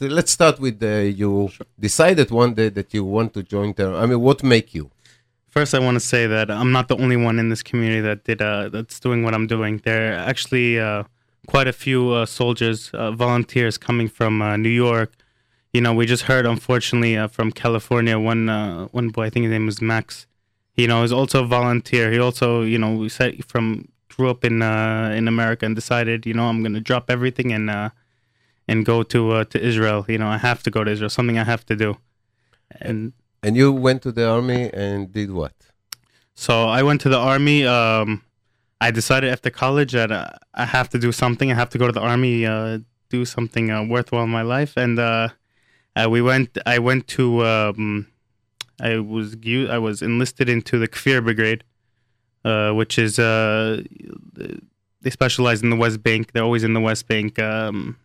Let's start with you decided one day that you want to join the. I mean, what make you? First, I want to say that I'm not the only one in this community that did uh, that's doing what I'm doing. There are actually uh, quite a few uh, soldiers, volunteers coming from New York. You know, we just heard, unfortunately, uh, from California. One uh, one boy, I think his name was Max. You know, is also a volunteer. He also, you know, we said from grew up in uh, in America and decided, you know, I'm gonna drop everything and uh, and go to uh, to Israel. You know, I have to go to Israel. Something I have to do. And And you went to the army and did what? So I went to the army. Um, I decided after college that uh, I have to do something. I have to go to the army, uh, do something uh, worthwhile in my life. And uh, uh, we went. I went to. Um, I was I was enlisted into the Kfir Brigade, uh, which is uh, they specialize in the West Bank. They're always in the West Bank. Um,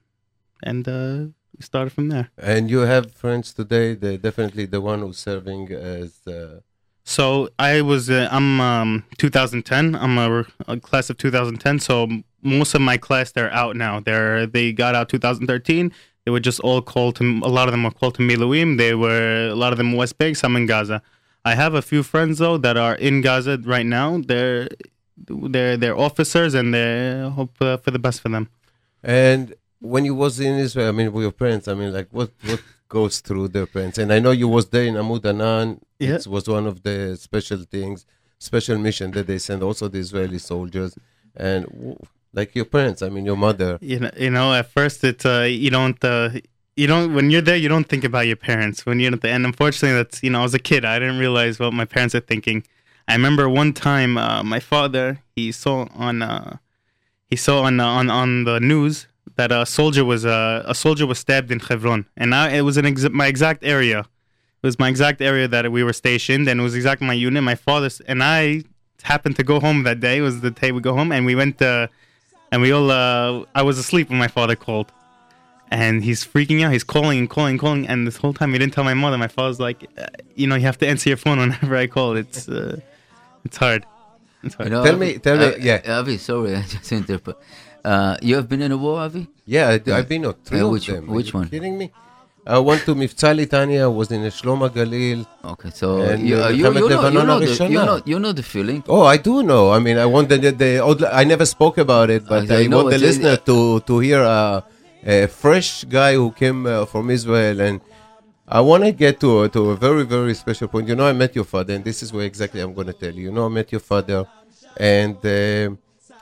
and uh, we started from there. And you have friends today. They definitely the one who's serving as. Uh, So I was uh, I'm um, 2010. I'm a, a class of 2010. So most of my class they're out now. They're they got out 2013. They were just all called to. A lot of them were called to Miluim. They were a lot of them West Bank, some in Gaza. I have a few friends though that are in Gaza right now. They're they're they're officers and they hope uh, for the best for them. and when you was in Israel, I mean, with your parents, I mean, like what what goes through their parents? And I know you was there in Amud Anan. Yeah. It was one of the special things, special mission that they send also the Israeli soldiers. And like your parents, I mean, your mother. you know, you know at first it's uh you don't uh you don't when you're there you don't think about your parents when you're at the end unfortunately that's you know as a kid i didn't realize what my parents are thinking i remember one time uh my father he saw on uh he saw on uh, on on the news that a soldier was uh, a soldier was stabbed in Hebron, and I, it was an ex- my exact area. It was my exact area that we were stationed, and it was exactly my unit. My father and I happened to go home that day. It was the day we go home, and we went uh, and we all. Uh, I was asleep when my father called, and he's freaking out. He's calling and calling and calling, and this whole time he didn't tell my mother. My father's like, uh, you know, you have to answer your phone whenever I call. It's uh, it's hard. It's hard. You know, Tell Avi- me- tell me- uh, yeah. Avi, sorry, I just interrupt. Uh, you have been in a war, Avi? Yeah, I, I've been on three Uh, of which- them. Are which you one? Kidding me? I went to Miftzah Litania. Was in Shloma Galil. Okay, so And, you, uh, uh, you, you, know, you, know the, you, know, you know the feeling. Oh, I do know. I mean, I want the, the I never spoke about it, but I I, want the a- listener to to hear a, a fresh guy who came uh, from Israel, and I want to get to a, to a very very special point. You know, I met your father, and this is where exactly I'm going to tell you. You know, I met your father, and uh,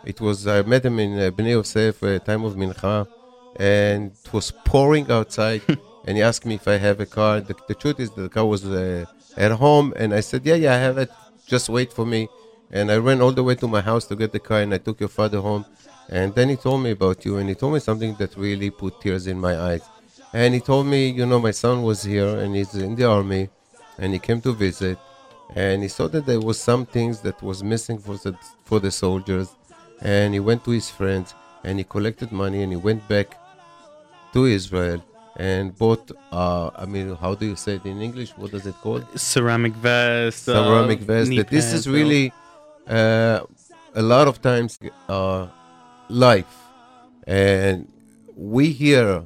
it was I met him in uh, Bnei Yosef, uh, time of Mincha, and it was pouring outside. and he asked me if I have a car. The, the truth is, the car was uh, at home, and I said, "Yeah, yeah, I have it. Just wait for me." And I ran all the way to my house to get the car, and I took your father home. And then he told me about you, and he told me something that really put tears in my eyes. And he told me, you know, my son was here, and he's in the army, and he came to visit, and he saw that there was some things that was missing for the for the soldiers, and he went to his friends, and he collected money, and he went back to Israel and bought. Uh, I mean, how do you say it in English? What does it called? ceramic vest, uh, ceramic vest. knee That this is really uh, a lot of times uh, life, and we hear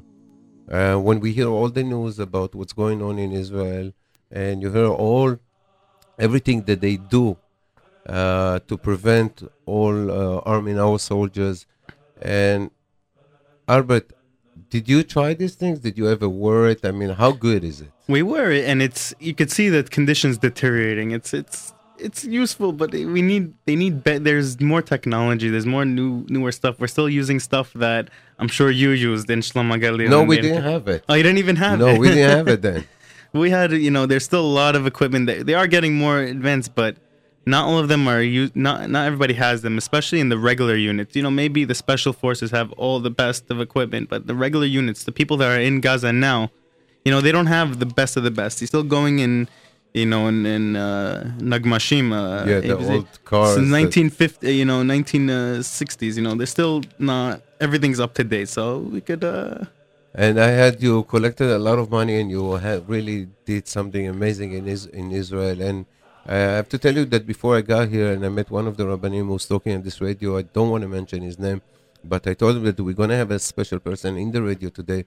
uh, when we hear all the news about what's going on in Israel, and you hear all everything that they do uh, to prevent all uh, arming our soldiers. And Albert, did you try these things? Did you ever wear it? I mean, how good is it? We were, it and it's you could see that conditions deteriorating. It's it's it's useful, but we need they need be- there's more technology. There's more new newer stuff. We're still using stuff that I'm sure you used in Shlomo Galil. No, we didn't have it. Oh, you didn't even have No, it. No, we didn't have it then. we had you know there's still a lot of equipment that they are getting more advanced but not all of them are used not not everybody has them especially in the regular units you know maybe the special forces have all the best of equipment but the regular units the people that are in gaza now you know they don't have the best of the best he's still going in you know in, in uh nagmashim uh, Yeah, the ABZ. old cars since that- 1950 you know 1960s you know they're still not everything's up to date so we could uh And I had you collected a lot of money, and you had really did something amazing in is in Israel. And Uh, I have to tell you that before I got here, and I met one of the rabbanim who was talking on this radio. I don't want to mention his name, but I told him that we're gonna have a special person in the radio today,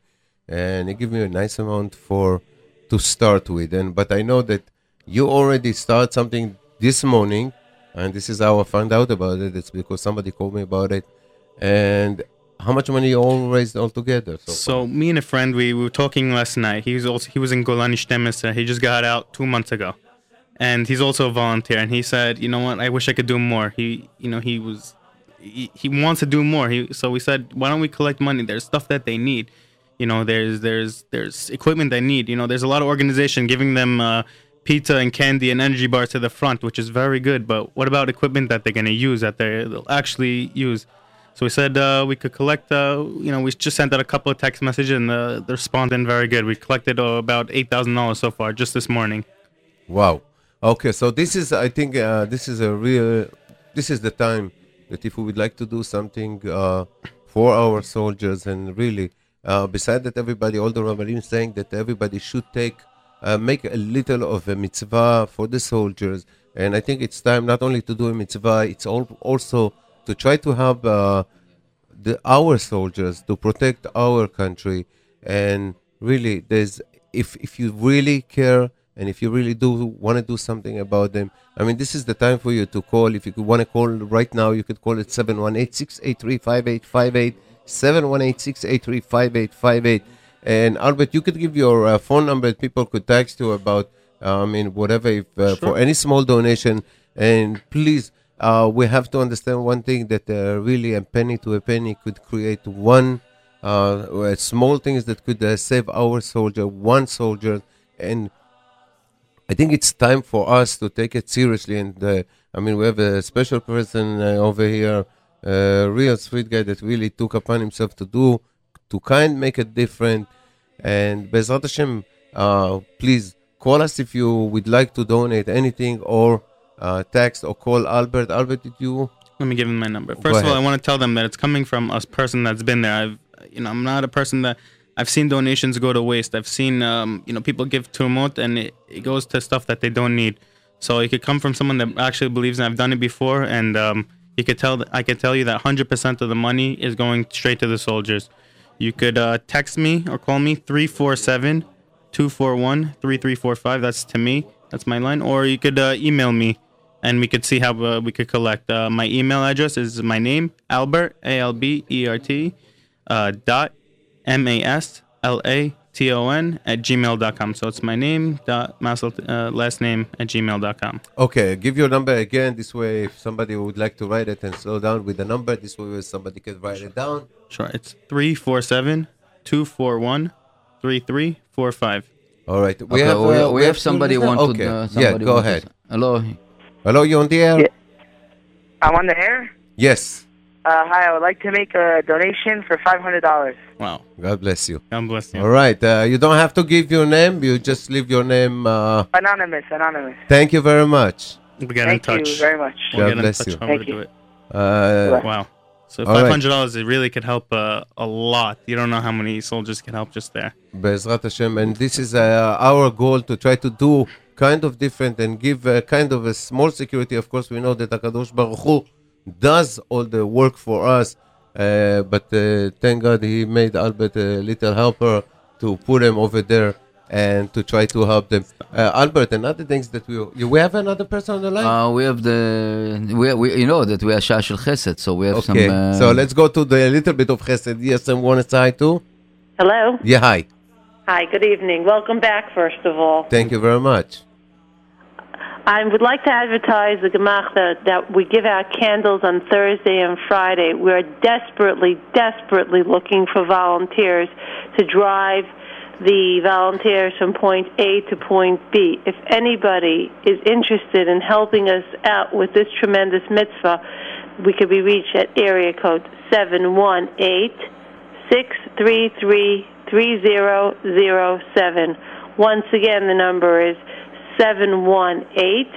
and he gave me a nice amount for to start with. And but I know that you already start something this morning, and this is how I found out about it. It's because somebody called me about it. And how much money you all raised altogether? So, So me and a friend, we, we were talking last night. He was also he was in Golani Shtemesser. He just got out two months ago, and he's also a volunteer. And he said, you know what? I wish I could do more. He you know he was he, he wants to do more. He so we said, why don't we collect money? There's stuff that they need. You know, there's there's there's equipment they need. You know, there's a lot of organization giving them. Uh, Pizza and candy and energy bars to the front, which is very good. But what about equipment that they're gonna use that they- they'll actually use? So we said uh, we could collect. Uh, you know, we just sent out a couple of text messages, and uh, the response been very good. We collected uh, about eight thousand dollars so far just this morning. Wow. Okay, so this is, I think, uh, this is a real, this is the time that if we would like to do something uh, for our soldiers, and really, uh, beside that, everybody, all the Ramarim saying that everybody should take, uh, make a little of a mitzvah for the soldiers, and I think it's time not only to do a mitzvah, it's all, also to try to help uh, the our soldiers to protect our country. And really there's if if you really care and if you really do want to do something about them i mean this is the time for you to call. If you want to call right now you could call it 718-683-5858 718-683-5858 and albert you could give your uh, phone number people could text you about uh, i mean whatever if uh, for any small donation. And please uh, we have to understand one thing that uh, really a penny to a penny could create one uh, small things that could uh, save our soldier, one soldier, and I think it's time for us to take it seriously. And uh, I mean, we have a special person uh, over here, a real sweet guy that really took upon himself to do, to kind make it different. And Bezrat Hashem, uh, please call us if you would like to donate anything or uh, text or call Albert. Albert, did you? Let me give them my number. First of all. I want to tell them that it's coming from a person that's been there. I've, you know, I'm not a person that I've seen donations go to waste. I've seen, um, you know, people give remote and it, it goes to stuff that they don't need. So it could come from someone that actually believes, and I've done it before, and um, you could tell. I could tell you that 100% of the money is going straight to the soldiers. You could uh, text me or call me 347 241 3345. That's to me. That's my line. Or you could uh, email me and we could see how uh, we could collect. Uh, my email address is my name, Albert, A L B E R T, uh, dot M A S L A T O N at gmail.com. So it's my name, dot Masel, uh, last name at gmail.com. Okay, give your number again. This way, if somebody would like to write it and slow down with the number, this way somebody can write it down. Sure. It's 347 241 3345. All right. We have, we, uh, we have somebody listener? want Okay. to. Uh, yeah, go want to- ahead. Hello. Hello, you on the air? Yeah. I'm on the air. Yes. Uh, hi, I would like to make a donation for five hundred dollars. Wow. God bless you. God bless you. All right. Uh, you don't have to give your name. You just leave your name. Uh, Anonymous, anonymous. thank you very much. We'll get Thank in touch. Thank you very much. We'll God get in bless touch you. how Thank to do you. it. Uh, Wow. So All right. five hundred dollars, it really could help uh, a lot. You don't know how many soldiers can help just there. Bezrat Hashem. And this is uh, our goal to try to do kind of different and give uh, kind of a small security. Of course, we know that HaKadosh Baruch Hu does all the work for us. Uh, but uh, thank God he made Albert a little helper to put him over there and to try to help them. Uh, Albert, another things that we we have another person on the line. Uh, we have the we, we you know that we are Shah Shel Chesed, so we have okay, some. Uh, so let's go to the little bit of Chesed. Yes, and want to say hi too. Hello. Yeah, hi. Hi, good evening. Welcome back, first of all. Thank you very much. I would like to advertise the Gemach that, we give out candles on Thursday and Friday. We're desperately, desperately looking for volunteers to drive the volunteers from point A to point B. If anybody is interested in helping us out with this tremendous mitzvah, we could be reached at area code 718 633 3007. Once again, the number is 718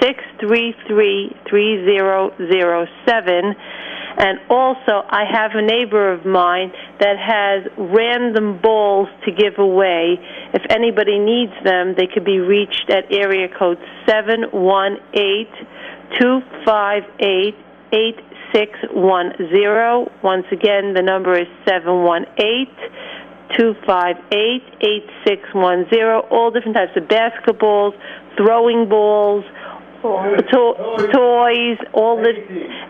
633 3007. And also, I have a neighbor of mine that has random balls to give away. If anybody needs them, they could be reached at area code seven one eight two five eight eight six one zero. Once again, the number is 718 258 8610. All different types of basketballs, throwing balls, to- toys, all the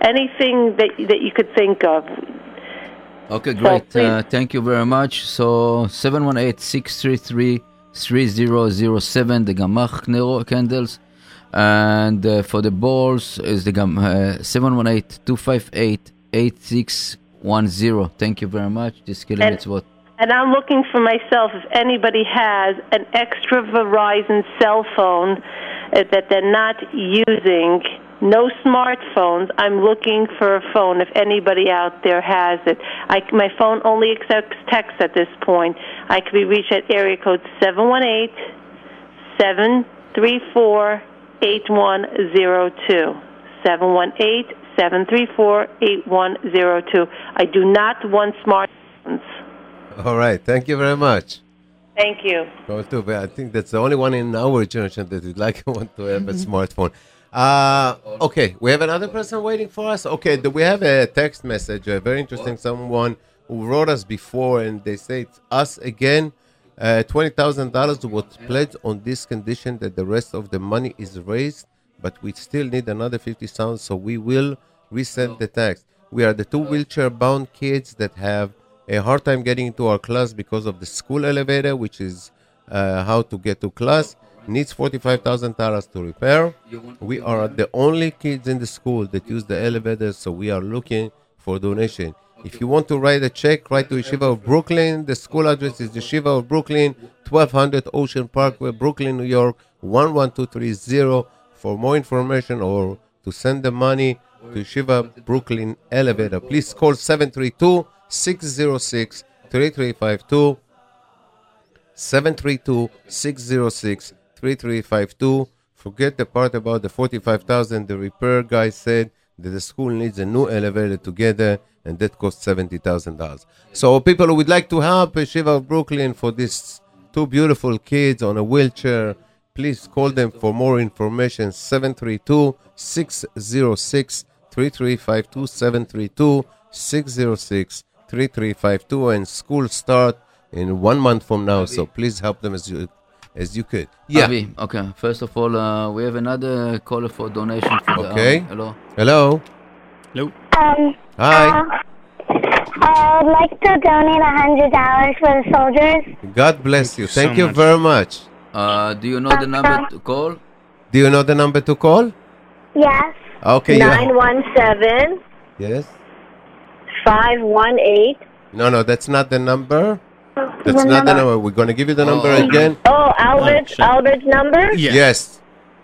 anything that that you could think of. Okay, great. please- Uh, thank you very much. So 718-633-3007, the Gemach Nero candles. And uh, for the balls is the Gam- uh, 718-258-8610. Thank you very much. This killing it's what? And I'm looking for myself if anybody has an extra Verizon cell phone uh, that they're not using, no smartphones. I'm looking for a phone if anybody out there has it. I, my phone only accepts text at this point. I can be reached at area code 718 734 8102. 718 734 8102. I do not want smartphones. All right. Thank you very much. Thank you. Go to, but I think that's the only one in our generation that would like want to have a smartphone. Uh, okay, we have another person waiting for us. Okay, do we have a text message, a very interesting someone who wrote us before, and they say it's us again. Uh, Twenty thousand dollars was pledged on this condition that the rest of the money is raised, but we still need another fifty thousand, so we will resend the tax. We are the two wheelchair-bound kids that have a hard time getting into our class because of the school elevator, which is uh, how to get to class. Needs forty-five thousand dollars to repair. We are the only kids in the school that use the elevator, so we are looking for donation. If you want to write a check, write to Yeshiva of Brooklyn. The school address is Yeshiva of Brooklyn, 1200 Ocean Parkway, Brooklyn, New York, 11230. For more information or to send the money to Yeshiva Brooklyn Elevator, please call 732 606 3352. 732 606 3352. Forget the part about the 45,000. The repair guy said that the school needs a new elevator together and that costs $70,000. So, people who would like to help Yeshiva of Brooklyn for these two beautiful kids on a wheelchair, please call them for more information 732 606 3352. 732 606 3352. And school start in one month from now. So, please help them as you as you could. Yeah. Avi, okay. First of all, uh, we have another caller for donation. For the, Okay. um, hello. Hello. Hello. Um, Hi. uh, I'd like to donate a hundred dollars for the soldiers. God bless you. so Thank you much. very much. Uh, do you know the number to call? Do you know the number to call? Yes. Okay. Nine one seven Yes. Five one eight. No, no, that's not the number. That's not the number. We're going to give you the number Oh. again. Oh, Albert's sure. Albert's number. Yeah. Yes.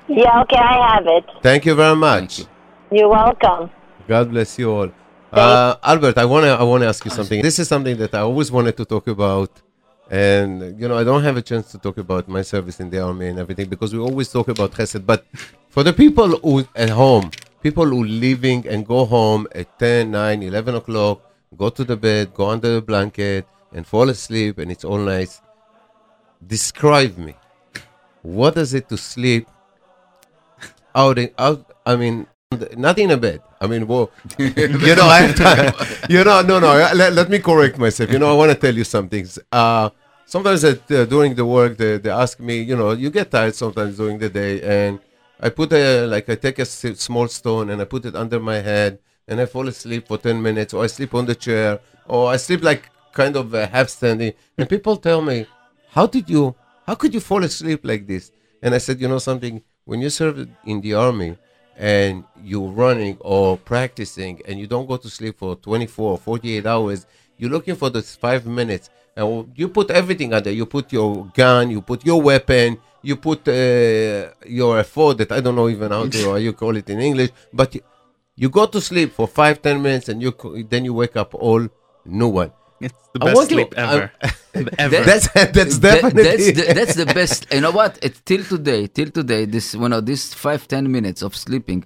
Yeah, okay, I have it. Thank you very much. You're welcome. God bless you all. Uh, Albert, I want to I want to ask you something. This is something that I always wanted to talk about, and you know I don't have a chance to talk about my service in the army and everything because we always talk about Chesed. But for the people who at home, people who leaving and go home at 10, 9, 11 o'clock, go to the bed, go under the blanket, and fall asleep, and it's all nice. Describe me. What is it to sleep out in out? I mean, not in a bed. I mean, well, you know, I have you know, no, no. Let, let me correct myself. You know, I want to tell you some things. Uh, sometimes at, uh, during the work, they, they ask me, you know, you get tired sometimes during the day, and I put a like I take a small stone and I put it under my head, and I fall asleep for ten minutes, or I sleep on the chair, or I sleep like kind of uh, half standing, and people tell me, how did you, how could you fall asleep like this? And I said, you know something, when you serve in the army and you're running or practicing and you don't go to sleep for 24 or 48 hours, you're looking for those five minutes. And you put everything under. You put your gun, you put your weapon, you put uh, your effort that I don't know even how to you call it in English, but you, you go to sleep for five ten minutes and you then you wake up all new one. It's the I best want to- sleep ever. ever. That's that's definitely that's the, that's the best. You know what? It's till today, till today. This you know this five ten minutes of sleeping,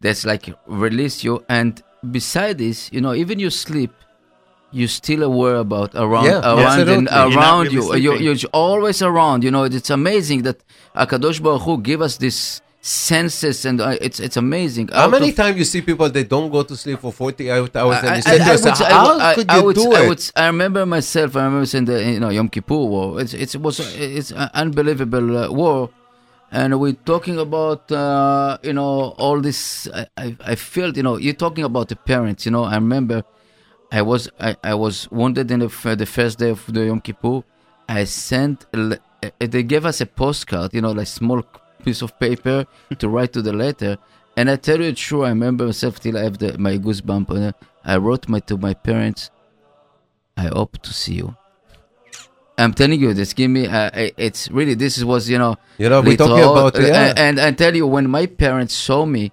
that's like release you. And beside this, you know, even you sleep, you still aware about around Yeah, around and. You're around really you. You're, you're always around. You know, it's amazing that Akadosh Baruch Hu give us this senses, and uh, it's it's amazing. How Out many times you see people they don't go to sleep for 48 hours and I, you say to I- I yourself, would- I how would- I- could I you would- do I it? would- I remember myself. I remember saying the you know Yom Kippur war. It's it's- it was it's an unbelievable uh, war, and we're talking about uh, you know all this. I, I I felt you know you're talking about the parents. You know I remember I was I, I was wounded in the f- the first day of the Yom Kippur. I sent they gave us a postcard. You know like small piece of paper to write to the letter. And I tell you, it's true. I remember myself till I have the, my goosebump. Uh, I wrote my to my parents. I hope to see you. I'm telling you, this give me. Uh, it's really this was you know. You know, we're talking about, yeah. And I tell you, when my parents saw me,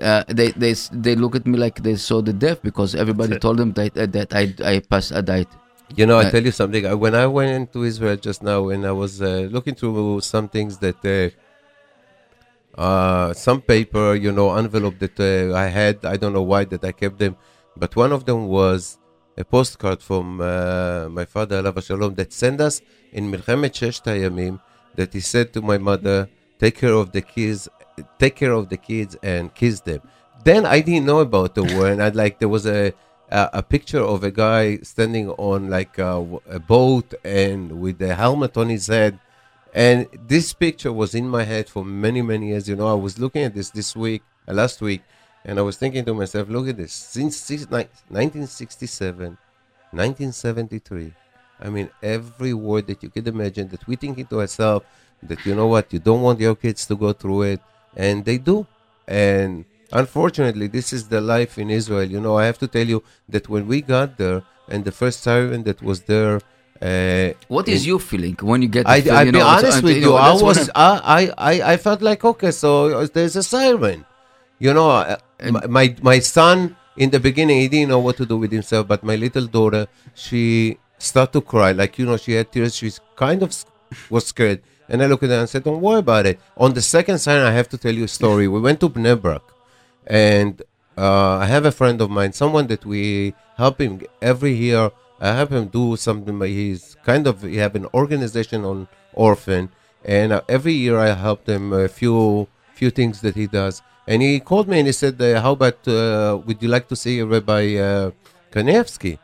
uh, they they they look at me like they saw the death because everybody told them that uh, that I I passed I died. You know, I Uh, tell you something. I- When I went into Israel just now, and I was uh, looking through some things that, uh, uh, some paper, you know, envelope that uh, I had. I don't know why that I kept them, but one of them was a postcard from uh, my father, Alav Shalom, that sent us in Milchemet Shesht HaYamim, that he said to my mother, "Take care of the kids, take care of the kids, and kiss them." Then I didn't know about the war, and I like there was a a, a picture of a guy standing on like a boat and with a helmet on his head. And this picture was in my head for many, many years. You know, I was looking at this this week, uh, last week, and I was thinking to myself, look at this. Since six- ni- 1967, 1973, I mean, every word that you could imagine that we thinking to ourselves that, you know what, you don't want your kids to go through it, and they do. And unfortunately, this is the life in Israel. You know, I have to tell you that when we got there, and the first siren that was there, uh, What is in- you feeling when you get? I, feel- I'll be know, honest so- with you you. know, I was, I, I, I, felt like okay, so uh, there's a siren. You know, uh, my, my my son in the beginning he didn't know what to do with himself, but my little daughter she started to cry. Like you know, she had tears. She's kind of was scared, and I looked at her and said, "Don't worry about it." On the second siren, I have to tell you a story. We went to Bnei Brak, and uh, I have a friend of mine, someone that we help him every year. I help him do something. He's kind of he have an organization on orphan, and uh, every year I help him a few few things that he does. And he called me and he said, uh, "How about uh, would you like to see Rabbi uh, Kanevsky?"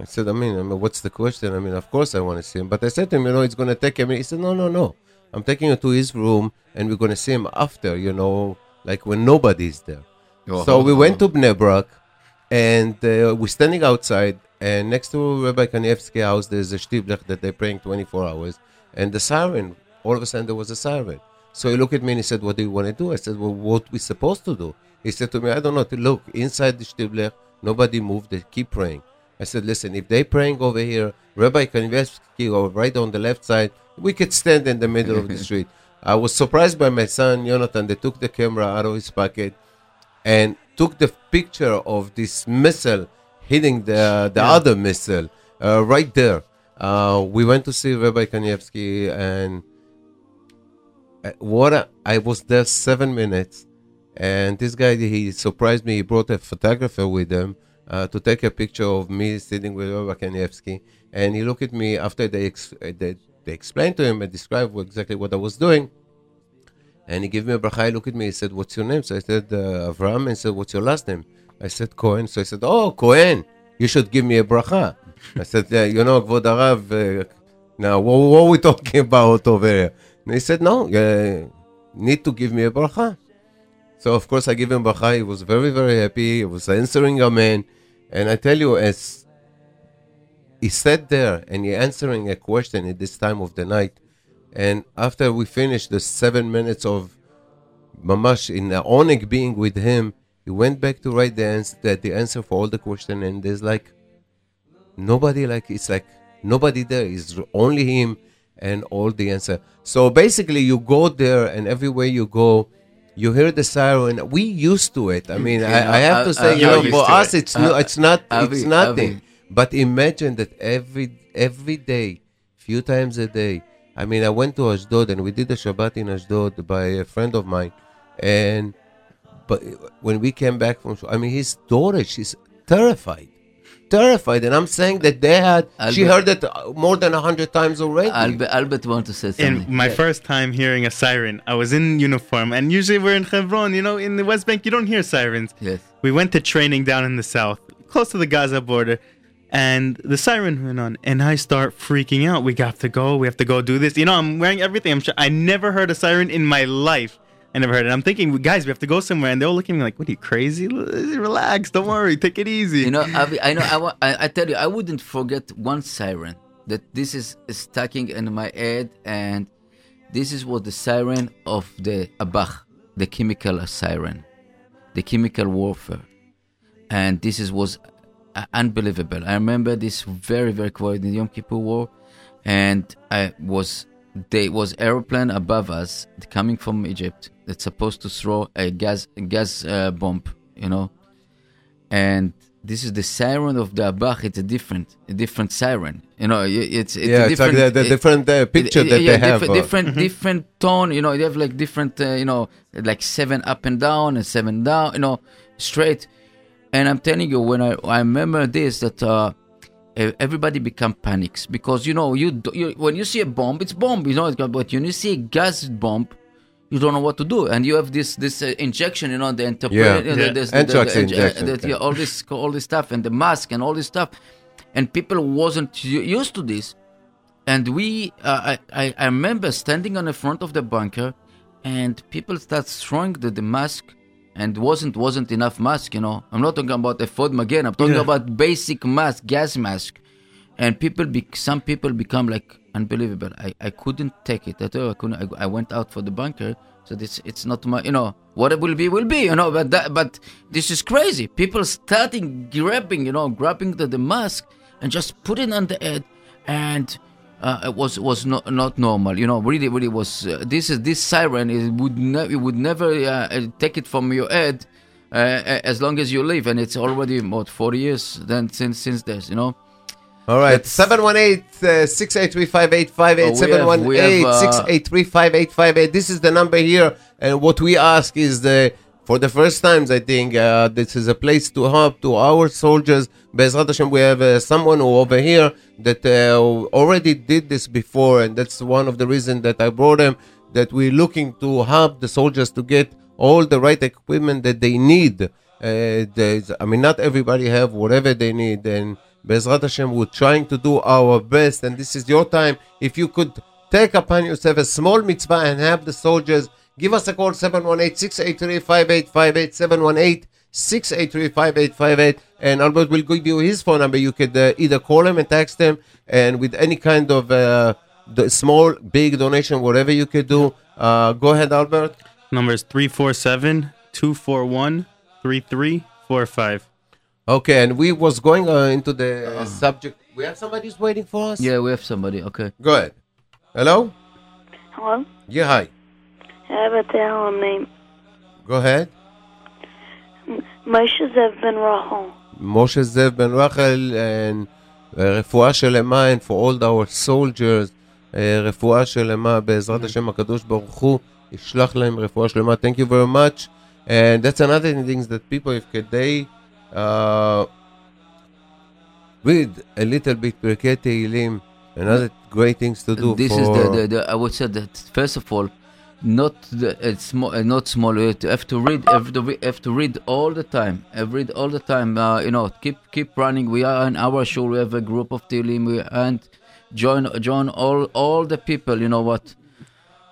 I said, I mean, I mean, what's the question? I mean, of course I want to see him. But I said to him, you know, it's going to take him. He said, no, no, no. I'm taking you to his room and we're going to see him after, you know, like when nobody's there. Oh, so we went to Bnei Brak and uh, we're standing outside. And next to Rabbi Kanievsky house, there's a shtiblech that they're praying 24 hours. And the siren, all of a sudden there was a siren. So he looked at me and he said, what do you want to do? I said, well, what we supposed to do? He said to me, I don't know. Look, inside the shtiblech, nobody moved. They keep praying. I said, listen, if they're praying over here, Rabbi Kanevsky or right on the left side, we could stand in the middle of the street. I was surprised by my son, Jonathan. They took the camera out of his pocket and took the picture of this missile hitting the, the other missile uh, right there. Uh, we went to see Rabbi Kanievsky and uh, what a, I was there seven minutes, and this guy he surprised me. He brought a photographer with him uh, to take a picture of me sitting with Rabbi Kanievsky, and he looked at me after they ex- they, they explained to him and described exactly what I was doing. And he gave me a bracha. He looked at me. He said, "What's your name?" So I said, uh, "Avram." And he said, "What's your last name?" I said, "Cohen." So I said, "Oh, Cohen, you should give me a bracha." I said, yeah, "You know, Kvod Arav, uh, now what, what are we talking about over here?" And he said, "No, you need to give me a bracha." So of course I give him bracha. He was very very happy. He was answering amen, and I tell you, as he sat there and he answering a question at this time of the night, and after we finished the seven minutes of mamash in the oneg being with him, he went back to write the answer, the, the answer for all the question, and there's like nobody like it's like nobody there. It's only him and all the answer. So basically, you go there, and everywhere you go, you hear the siren. We used to it. I mean, I, I have to say, I- you know, for us, it. it's no, it's not, Avi, it's nothing. Avi. But imagine that every every day, few times a day. I mean, I went to Ashdod and we did a Shabbat in Ashdod by a friend of mine, and but when we came back from, I mean, his daughter, she's terrified. terrified. And I'm saying that they had, she heard it uh, more than a hundred times already. Albert, Albert want to say something. And my first time hearing a siren, I was in uniform, and usually we're in Hebron. You know, in the West Bank, you don't hear sirens. Yes. We went to training down in the south, close to the Gaza border, and the siren went on, and I start freaking out. We have to go. We have to go do this. You know, I'm wearing everything. I'm. Sure, I never heard a siren in my life. I never heard it. I'm thinking, guys, we have to go somewhere, and they're all looking at me like, "What are you crazy? Relax. Don't worry. Take it easy." You know, I, I know. I, I, tell you, I wouldn't forget one siren that this is stacking in my head, and this is what the siren of the Abach, the chemical siren, the chemical warfare, and this is was uh, unbelievable. I remember this very very quiet in the Yom Kippur War, and I was there was aeroplane above us coming from Egypt that's supposed to throw a gas a gas uh, bomb, you know, and this is the siren of the Abach. It's a different, a different siren. You know, it- it's, it's yeah, a it's like different, the, the it- different uh, picture yeah, that yeah, they have. different, uh, different, different tone. You know, you have like different, uh, you know, like seven up and down and seven down. You know, straight. And I'm telling you, when I I remember this that uh, everybody become panics because you know you, you when you see a bomb, it's bomb. You know, it's but when you see a gas bomb. You don't know what to do, and you have this this uh, injection, you know, the interpret, Yeah. you know, Yeah. this- Anthrax the- the- injection, that- yeah. yeah, all this all this stuff, and the mask and all this stuff, and people wasn't used to this, and we uh, I, I I remember standing on the front of the bunker and people start throwing the, the mask and wasn't wasn't enough mask you know. I'm not talking about a Ford again. I'm talking Yeah. about basic mask gas mask. And people be, some people become like unbelievable. I, I couldn't take it at all. I couldn't I, I went out for the bunker. So this it's not my you know what it will be will be you know. But that but this is crazy. People starting grabbing you know grabbing the, the mask and just put it on the head and uh, it was was not not normal. You know, really, really was. Uh, this is this siren. It would ne- it would never uh, uh, take it from your head uh, uh, as long as you live, and it's already about forty years then since since this. You know, All right, That's- 718 683 5858. Oh, we have- we have, 718 uh, 683 5858. This is the number here. And what we ask is the. For the first times, I think uh, this is a place to help to our soldiers. Bezrat Hashem, we have uh, someone over here that uh, already did this before, and that's one of the reasons that I brought him. That we're looking to help the soldiers to get all the right equipment that they need. Uh, I mean, not everybody have whatever they need, and Bezrat Hashem, we're trying to do our best, and this is your time. If you could take upon yourself a small mitzvah and have the soldiers, give us a call 718-683-5858, 718-683-5858, and Albert will give you his phone number. You could uh, either call him and text him, and with any kind of uh, the small, big donation, whatever you could do, uh, go ahead, Albert. Number is 347 241 3345. Okay, and we was going uh, into the uh, subject. We have somebody who's waiting for us. yeah, we have somebody. Okay, Go ahead. Hello. Hello? Yeah. Hi. I have a Tehillim name. Go ahead. Moshe Zev Ben Rahel. Moshe Zev Ben Rachel and uh, רפואה שלמה and for all our soldiers uh, רפואה שלמה בעזרת השם הקדוש ברוך הוא ישלח להם רפואה שלמה. Thank you very much. And that's another thing that people if כדי uh, read a little bit פרקי תהילים another great things to do this for is the, the, the I would say that first of all, not the it's small, uh, not small. You have to, read, have to, have to read all the time. Have read all the time. Uh, you know, keep keep running. We are in our show. We have a group of Tilim. We and join join all all the people. You know what?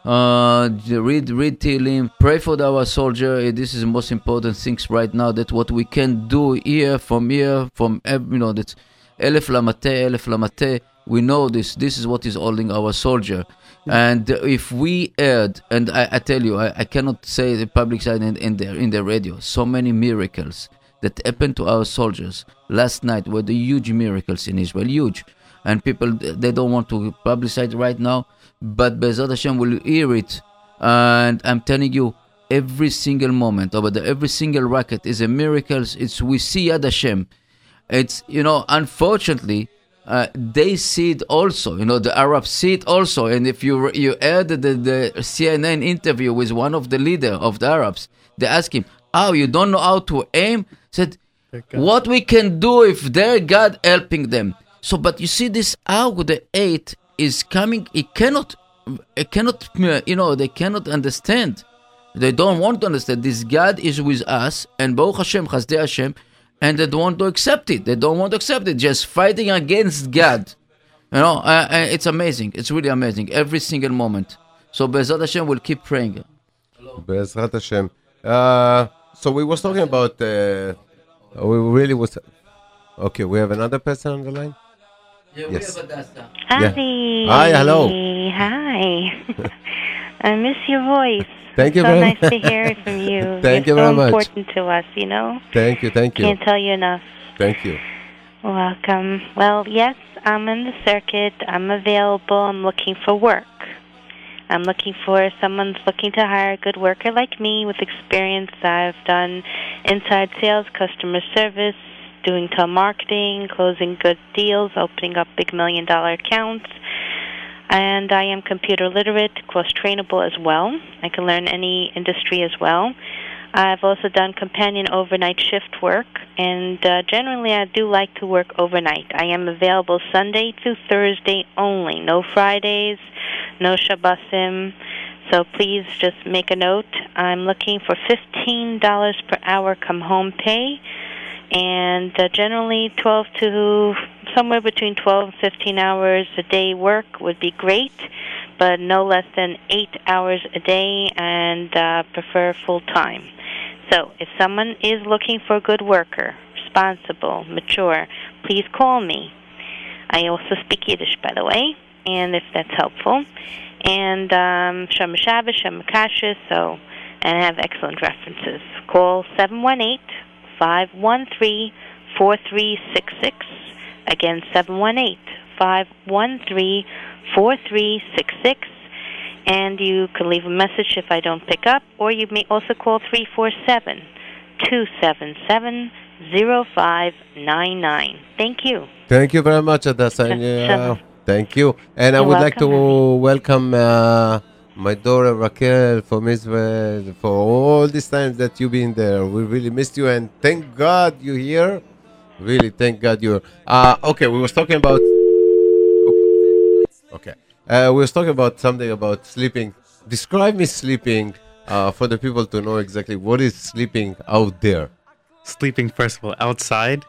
Uh, read read Tilim. Pray for our soldier. Uh, This is the most important things right now. That what we can do here from here from you know that's Elef Lamate, Elef Lamate. We know this. This is what is holding our soldier. And if we erred, and I, I tell you, I, I cannot say the public side in, in the in the radio. So many miracles that happened to our soldiers last night were the huge miracles in Israel, huge. And people they don't want to publicize right now, but Bezat Hashem will hear it. And I'm telling you, every single moment over there, every single racket is a miracle. It's we see Yad Hashem it's you know unfortunately uh, they see it also you know the arabs see it also and if you you heard the, the cnn interview with one of the leader of the arabs they ask him oh you don't know how to aim said What we can do if their God helping them. So, but you see, this Aug, the eight, is coming. It cannot, it cannot, you know, they cannot understand. They don't want to understand. This God is with us, and Baruch Hashem, Chasdei Hashem, and they don't want to accept it. They don't want to accept it. Just fighting against God. You know, uh, uh, it's amazing. It's really amazing. Every single moment. So, Bezat Hashem will keep praying. Be'ezrat Hashem. Uh, so we was talking about. Uh, we really was. Okay, we have another person on the line. Yes. Hi. Hi, hello. Hi. I miss your voice. Thank you so very nice much. to hear from you. Thank You're you very so much. important to us, you know. Thank you, thank you, Can't tell you enough. thank you. Welcome. Well, yes, I'm in the circuit. I'm available. I'm looking for work. I'm looking for someone's looking to hire a good worker like me with experience. I've done inside sales, customer service, doing telemarketing, closing good deals, opening up big million dollar accounts. And I am computer literate, cross trainable as well. I can learn any industry as well. I've also done companion overnight shift work, and uh, generally I do like to work overnight. I am available Sunday through Thursday only, no Fridays, no Shabbosim. So please just make a note. I'm looking for $15 per hour come home pay, and uh, generally 12 to somewhere between 12 and 15 hours a day work would be great, but no less than 8 hours a day and uh, prefer full time. So, if someone is looking for a good worker, responsible, mature, please call me. I also speak Yiddish, by the way, and if that's helpful. And um, Shem Shabbos, Shem so, and I have excellent references. Call 718 513 4366. Again, 718 513 4366 and you can leave a message if I don't pick up, or you may also call 347 277 0599. Thank you. Thank you very much, and, uh, thank you. And I would like to welcome, welcome uh, my daughter Raquel from Israel for all these times that you've been there. We really missed you, and thank God you're here. Really, thank God you're. Uh, okay, we was talking about. Okay, uh, we was talking about something about sleeping. Describe me sleeping uh, for the people to know exactly what is sleeping out there. Sleeping first of all outside.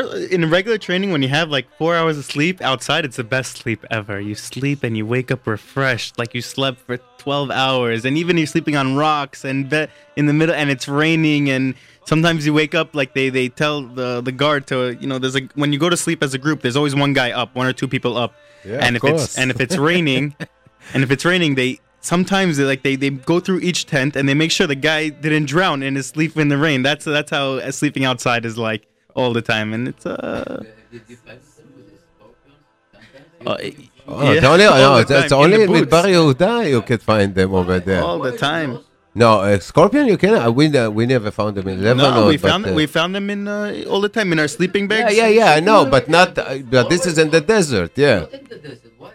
In regular training, when you have like four hours of sleep outside, it's the best sleep ever. You sleep and you wake up refreshed, like you slept for 12 hours. And even you're sleeping on rocks and in the middle, and it's raining. And sometimes you wake up like they, they tell the, the guard to, you know, there's a when you go to sleep as a group, there's always one guy up, one or two people up. Yeah, and of if course. it's and if it's raining, and if it's raining, they sometimes they like they, they go through each tent and they make sure the guy didn't drown in his sleep in the rain. That's that's how uh, sleeping outside is like all the time, and it's uh. uh, Oh, yeah, it's only, all no, the it's, it's time, in only the with boots. Bar Yehuda you can find them over there. all the time. No, uh, scorpion you can. Uh, we uh, we never found them in Lebanon. No, we but, found uh, we found them in uh, all the time in our sleeping bags. yeah, yeah. yeah I know, but not. Uh, but this is in the desert. Yeah. in the desert, what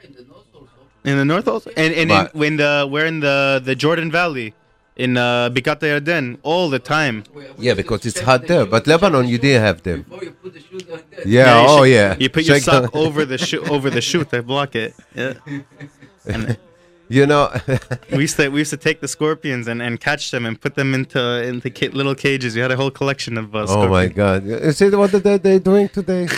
in the north also, and and in, when the we're in the the Jordan Valley, in uh, Bikat Yarden, all the time. Yeah, because it's hot there. But Lebanon, you didn't have them. Yeah. you oh, should- yeah. You put your Shake sock the- over the shoe over the shoe to block it. Yeah. And You know. we used to we used to take the scorpions and, and catch them and put them into into ca- little cages. We had a whole collection of uh, oh my God! You see what they they doing today?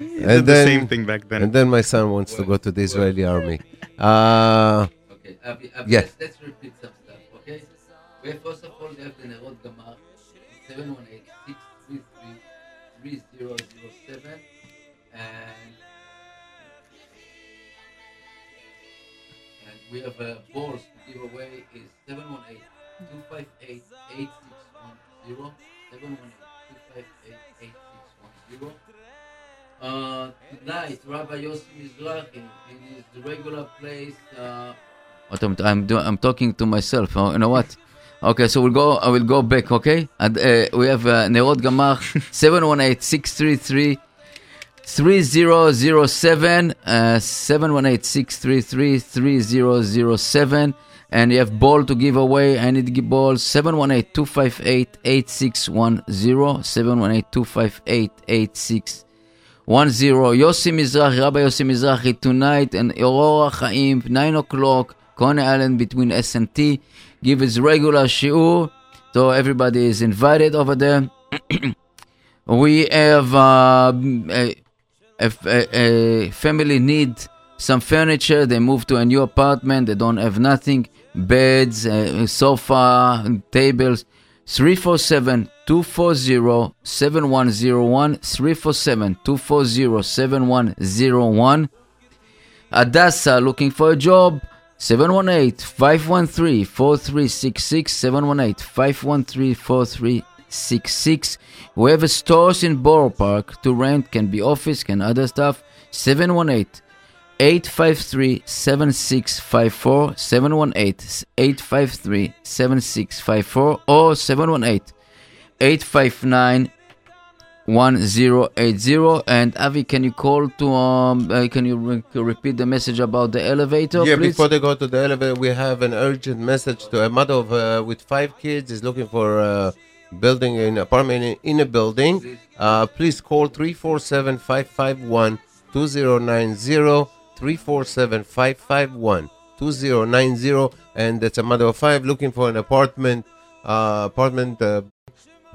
And did the same thing back then. And then my son wants to go to the Israeli army. Uh, Okay, Avi, Avi, Yeah. let's, let's repeat some stuff, okay? We first of all, have the Nerot Gamar, 718-633-3007, and, and we have a balls to give away is 718-258-8610, 718-258-8610. Uh, tonight, Rabbi Yossi Mizrahi in his regular place. Uh, what I'm I'm, do, I'm talking to myself. Oh, you know what? Okay, so we'll go. I will go back. Okay, and uh, we have uh, Nerot Gamar 718-633. 3007 uh, 718-633-3007 and you have ball to give away. I need ball 718 258 8610. 718 258 8610. Yossi Mizrahi, Rabbi Yossi Mizrahi, tonight and Aurora Chaim, 9 o'clock, Coney Island between S and T. Give his regular shiur. So everybody is invited over there. we have uh, a, a, a family need some furniture. They move to a new apartment. They don't have nothing. Beds, uh, sofa, tables. 347 240 7101. 347 240 7101. Adassa looking for a job. 718 513 4366. 718 513 4366. We have stores in Borough Park to rent, can be office, can other stuff. 718 853 7654 718 853 7654 or 718 859 1080 and Avi can you call to um uh, can you re- repeat the message about the elevator yeah, please before they go to the elevator, we have an urgent message to a mother of, uh, with five kids is looking for a building in apartment in, in a building. Uh, please call 347 551 2090. 347 551 2090. And that's a mother of five looking for an apartment. Uh, apartment.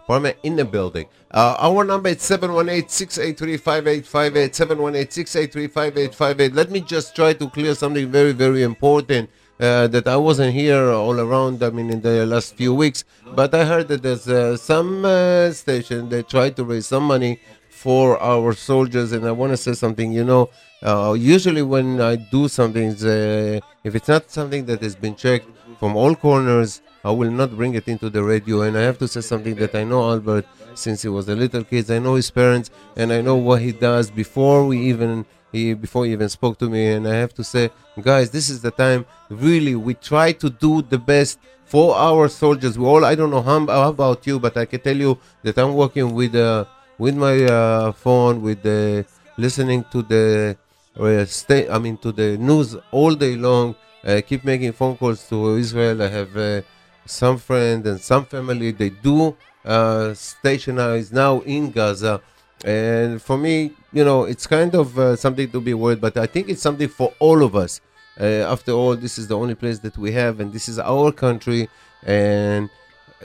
Apartment in the building. Uh, our number is 718-683-5858, 718-683-5858. Let me just try to clear something very, very important uh, that I wasn't here all around, I mean, in the last few weeks. But I heard that there's uh, some uh, station that tried to raise some money for our soldiers, and I want to say something, you know, uh, usually when I do something, uh, if it's not something that has been checked from all corners, I will not bring it into the radio. And I have to say something that I know Albert since he was a little kid. I know his parents, and I know what he does before we even he before he even spoke to me. And I have to say, guys, this is the time. Really, we try to do the best for our soldiers. We all. I don't know how, how about you, but I can tell you that I'm working with uh, with my uh, phone, with the listening to the uh, stay. I mean, to the news all day long. I keep making phone calls to Israel. I have uh, some friends and some family. They do uh, stationize now in Gaza, and for me, you know, it's kind of uh, something to be worried. But I think it's something for all of us. Uh, after all, this is the only place that we have, and this is our country, and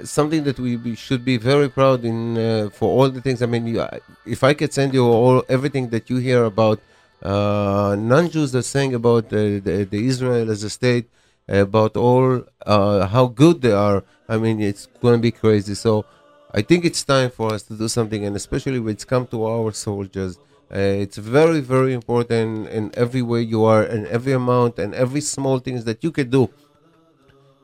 something that we be, should be very proud in uh, for all the things. I mean, you, if I could send you all everything that you hear about uh, non-Jews are saying about the, the, the Israel as a state, about all uh, how good they are. I mean, it's going to be crazy. So I think it's time for us to do something, and especially when it's come to our soldiers. Uh, it's very, very important in every way you are, and every amount, and every small things that you can do.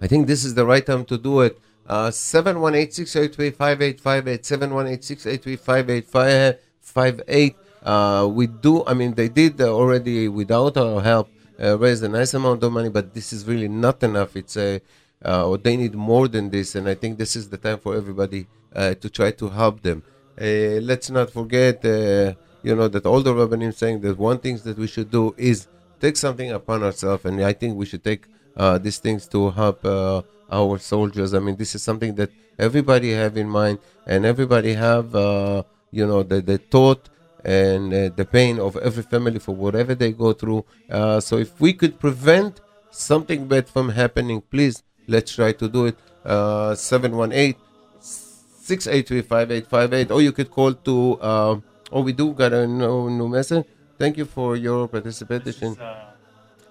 I think this is the right time to do it. Uh, 718-683-5858, 718-683-5858. Uh, we do, I mean, they did uh, already, without our help, uh, raise a nice amount of money, but this is really not enough. It's a, uh, they need more than this, and I think this is the time for everybody uh, to try to help them. Uh, let's not forget, uh, you know, that all the rabbanim saying that one thing that we should do is take something upon ourselves, and I think we should take uh, these things to help uh, our soldiers. I mean, this is something that everybody have in mind, and everybody have, uh, you know, the, the thought and uh, the pain of every family for whatever they go through. Uh, so if we could prevent something bad from happening, please let's try to do it. Uh, 718 683 5858, or you could call to. Uh, oh, we do got a new, new message. Thank you for your participation.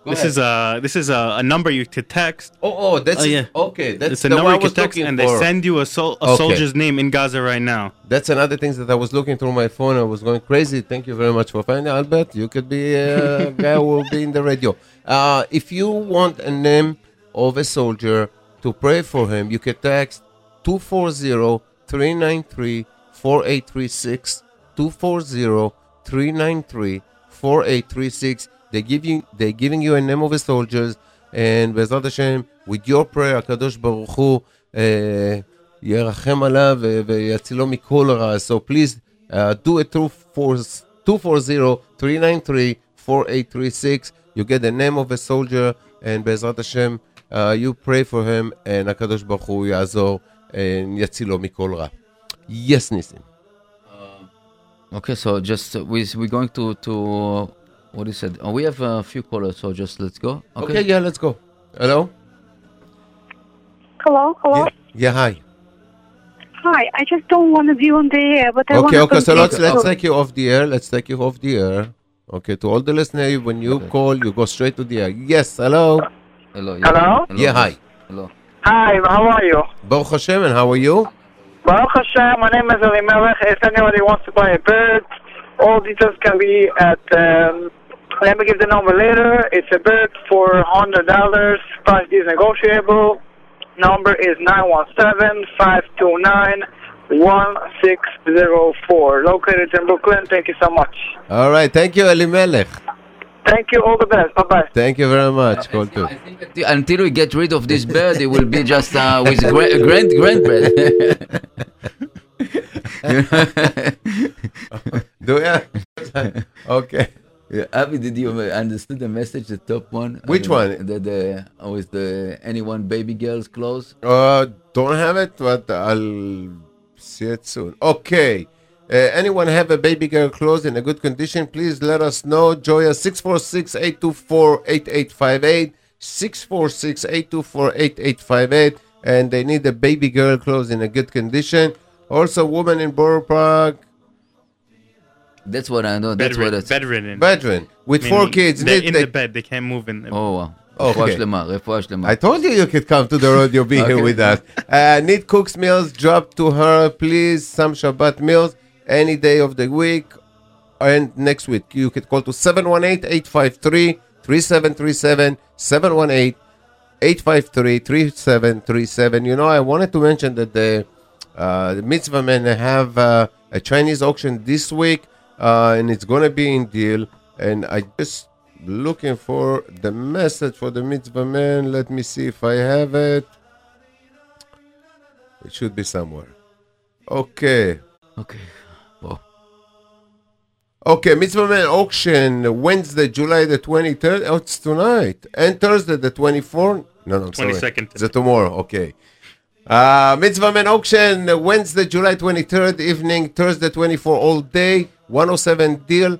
Go This ahead. is uh this is a, a number you could text. Oh, oh, that's Oh, yeah. okay. That's It's a the number I you was could text, looking and they send you a, sol- a Okay. soldier's name in Gaza right now. That's another thing that I was looking through my phone. I was going crazy. Thank you very much for finding Albert. You could be a guy who will be in the radio. Uh, if you want a name of a soldier to pray for him, you can text 240 393 4836. 240 393 4836. They give you, they're giving you a name of a soldier, and Bezrat Hashem, with your prayer, Kadosh Baruch Hu, uh, ירחם עליו ו- ויצילו מכל רע. So please uh, do it through 240-393-4836. You get the name of a soldier, and Bezrat Hashem, uh, you pray for him, and הקדוש ברוך הוא יעזור, and יצילו מכל רע. Yes, ניסים. Okay, so just uh, we we're going to to uh, what he said. Oh, we have a few callers, so just let's go. Okay, yeah, let's go. Hello? Hello, hello. Yeah, yeah hi. Hi, I just don't want to be on the air, but I want Okay, to okay, so let's, Okay. let's take you off the air. Let's take you off the air. Okay, to all the listeners, when you call, you go straight to the air. Yes, hello? Hello. Hello? Yeah, hi. Hello. Hi, how are you? Baruch Hashem, and how are you? Baruch Hashem, my name is Elimelech. If anybody wants to buy a bird, all details can be at, um, let me give the number later. It's a bird for $100. Price is negotiable. Number is 917-529-1604. Located in Brooklyn. Thank you so much. All right, thank you, Elimelech. Thank you. All the best. Bye-bye. Thank you very much. Call too. Until- Until we get rid of this bird, it will be just uh, with gra- grand grandbread. Do ya? okay. Yeah, Avi, did you understand the message? The top one. Which one? The the oh, is the anyone baby girls clothes? Uh, don't have it, but I'll see it soon. Okay. Uh, anyone have a baby girl clothes in a good condition? Please let us know. Joya 646-824-8858. 646-824-8858. And they need a baby girl clothes in a good condition. Also, woman in Borough Park, that's what I know. That's what it's. Bedridden. Bedridden. With four kids. They're in the bed. They can't move in. The oh, wow. Okay. I told you you could come to the road. You'll be okay. here with us. Uh, need cook's meals Drop to her, please. Some Shabbat meals any day of the week and next week. You could call to 718 853 3737 718 853 3737. You know, I wanted to mention that the, uh, the mitzvah man have uh, a Chinese auction this week uh, and it's going to be in deal. And I just looking for the message for the mitzvah man. Let me see if I have it. It should be somewhere. Okay. Okay. Okay, Mitzvah Man auction Wednesday, July the 23rd. Oh, it's tonight. And Thursday, the 24th. No, no, I'm sorry. 22nd. It's tomorrow. Okay. Uh, Mitzvah Man auction Wednesday, July 23rd evening, Thursday, 24 all day. 107 deal.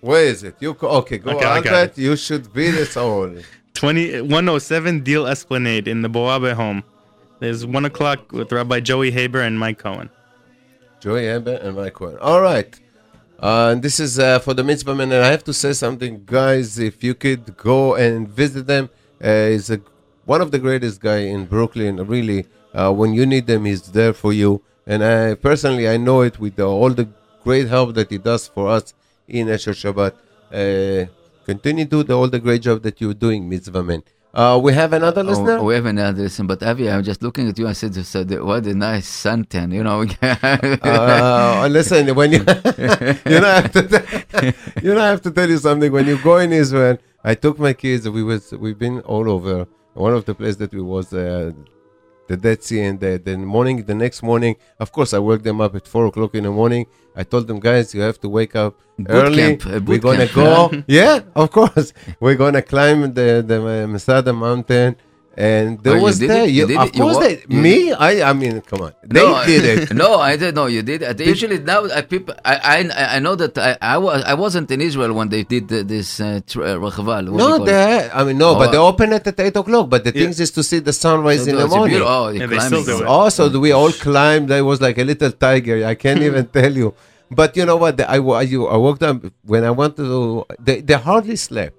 Where is it? You co- okay? Go Okay, I got Albert. it. You should be this all. 20, 107 Deal Esplanade in the Boabe home. There's 1 o'clock with Rabbi Joey Haber and Mike Cohen. Joey Haber and Mike Cohen. All right. Uh, and this is uh, for the mitzvah man. And I have to say something, guys. If you could go and visit them, uh, he's a, one of the greatest guy in Brooklyn. Really, uh, when you need them, he's there for you. And I personally, I know it with the, all the great help that he does for us in Esher Shabbat. Uh, continue to do all the great job that you're doing, mitzvah man. Uh, we have another listener. Oh, we have another listener, but Avi, I'm just looking at you. I said, just, uh, what a nice suntan, you know. uh, listen, when you you know, I have to you know, I have to tell you something. When you go in Israel, I took my kids. We was we've been all over. One of the places that we was uh, the Dead Sea, and the, the morning, the next morning, of course, I woke them up at four o'clock in the morning. I told them, guys, you have to wake up Boot early. camp, a We're gonna camp. go. yeah, of course, we're gonna climb the the uh, Masada mountain. And there Oh, you was did there. it? You You, did of it? You course, wa- they, me. I. I mean, come on. They no, I- did it. no, I didn't know you did. it. Usually now, I, people, I, I, I know that I, I was, I wasn't in Israel when they did the, this uh, tr- uh, Rachval. what do you No, call it? they. I mean, no, Oh, but they uh, open it at eight o'clock. But the Yeah. thing is to see the sunrise in the morning. Oh, Yeah, you're they still do it. Also, we all climbed. I was like a little tiger. I can't even tell you. But you know what? I, wa- you, I woke up when I went to. They, they hardly slept.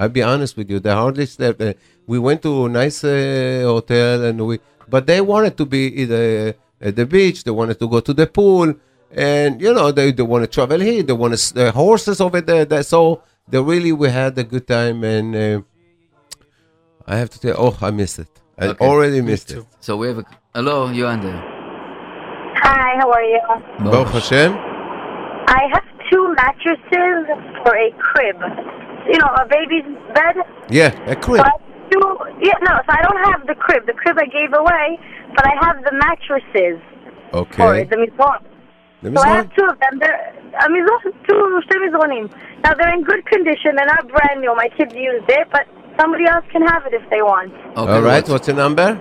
I'll be honest with you. They hardly slept. Uh, we went to a nice uh, hotel, and we. But they wanted to be either at the beach. They wanted to go to the pool, and you know they, they want to travel here. They want to uh, horses over there. That, so they really we had a good time, and uh, I have to tell. Oh, I missed it. I Okay. already missed it. So we have a, hello, you and there. Hi, how are you? Baruch Hashem. I have two mattresses for a crib. You know, a baby's bed. Yeah, a crib. So I have two, yeah, no, so I don't have the crib. The crib I gave away, but I have the mattresses Okay. it, the mizron. Let me So I see. have two of them. They're a mizron, two, two mizronim. Now they're in good condition. They're not brand new. My kids used it, but somebody else can have it if they want. Okay, All right, what's your number?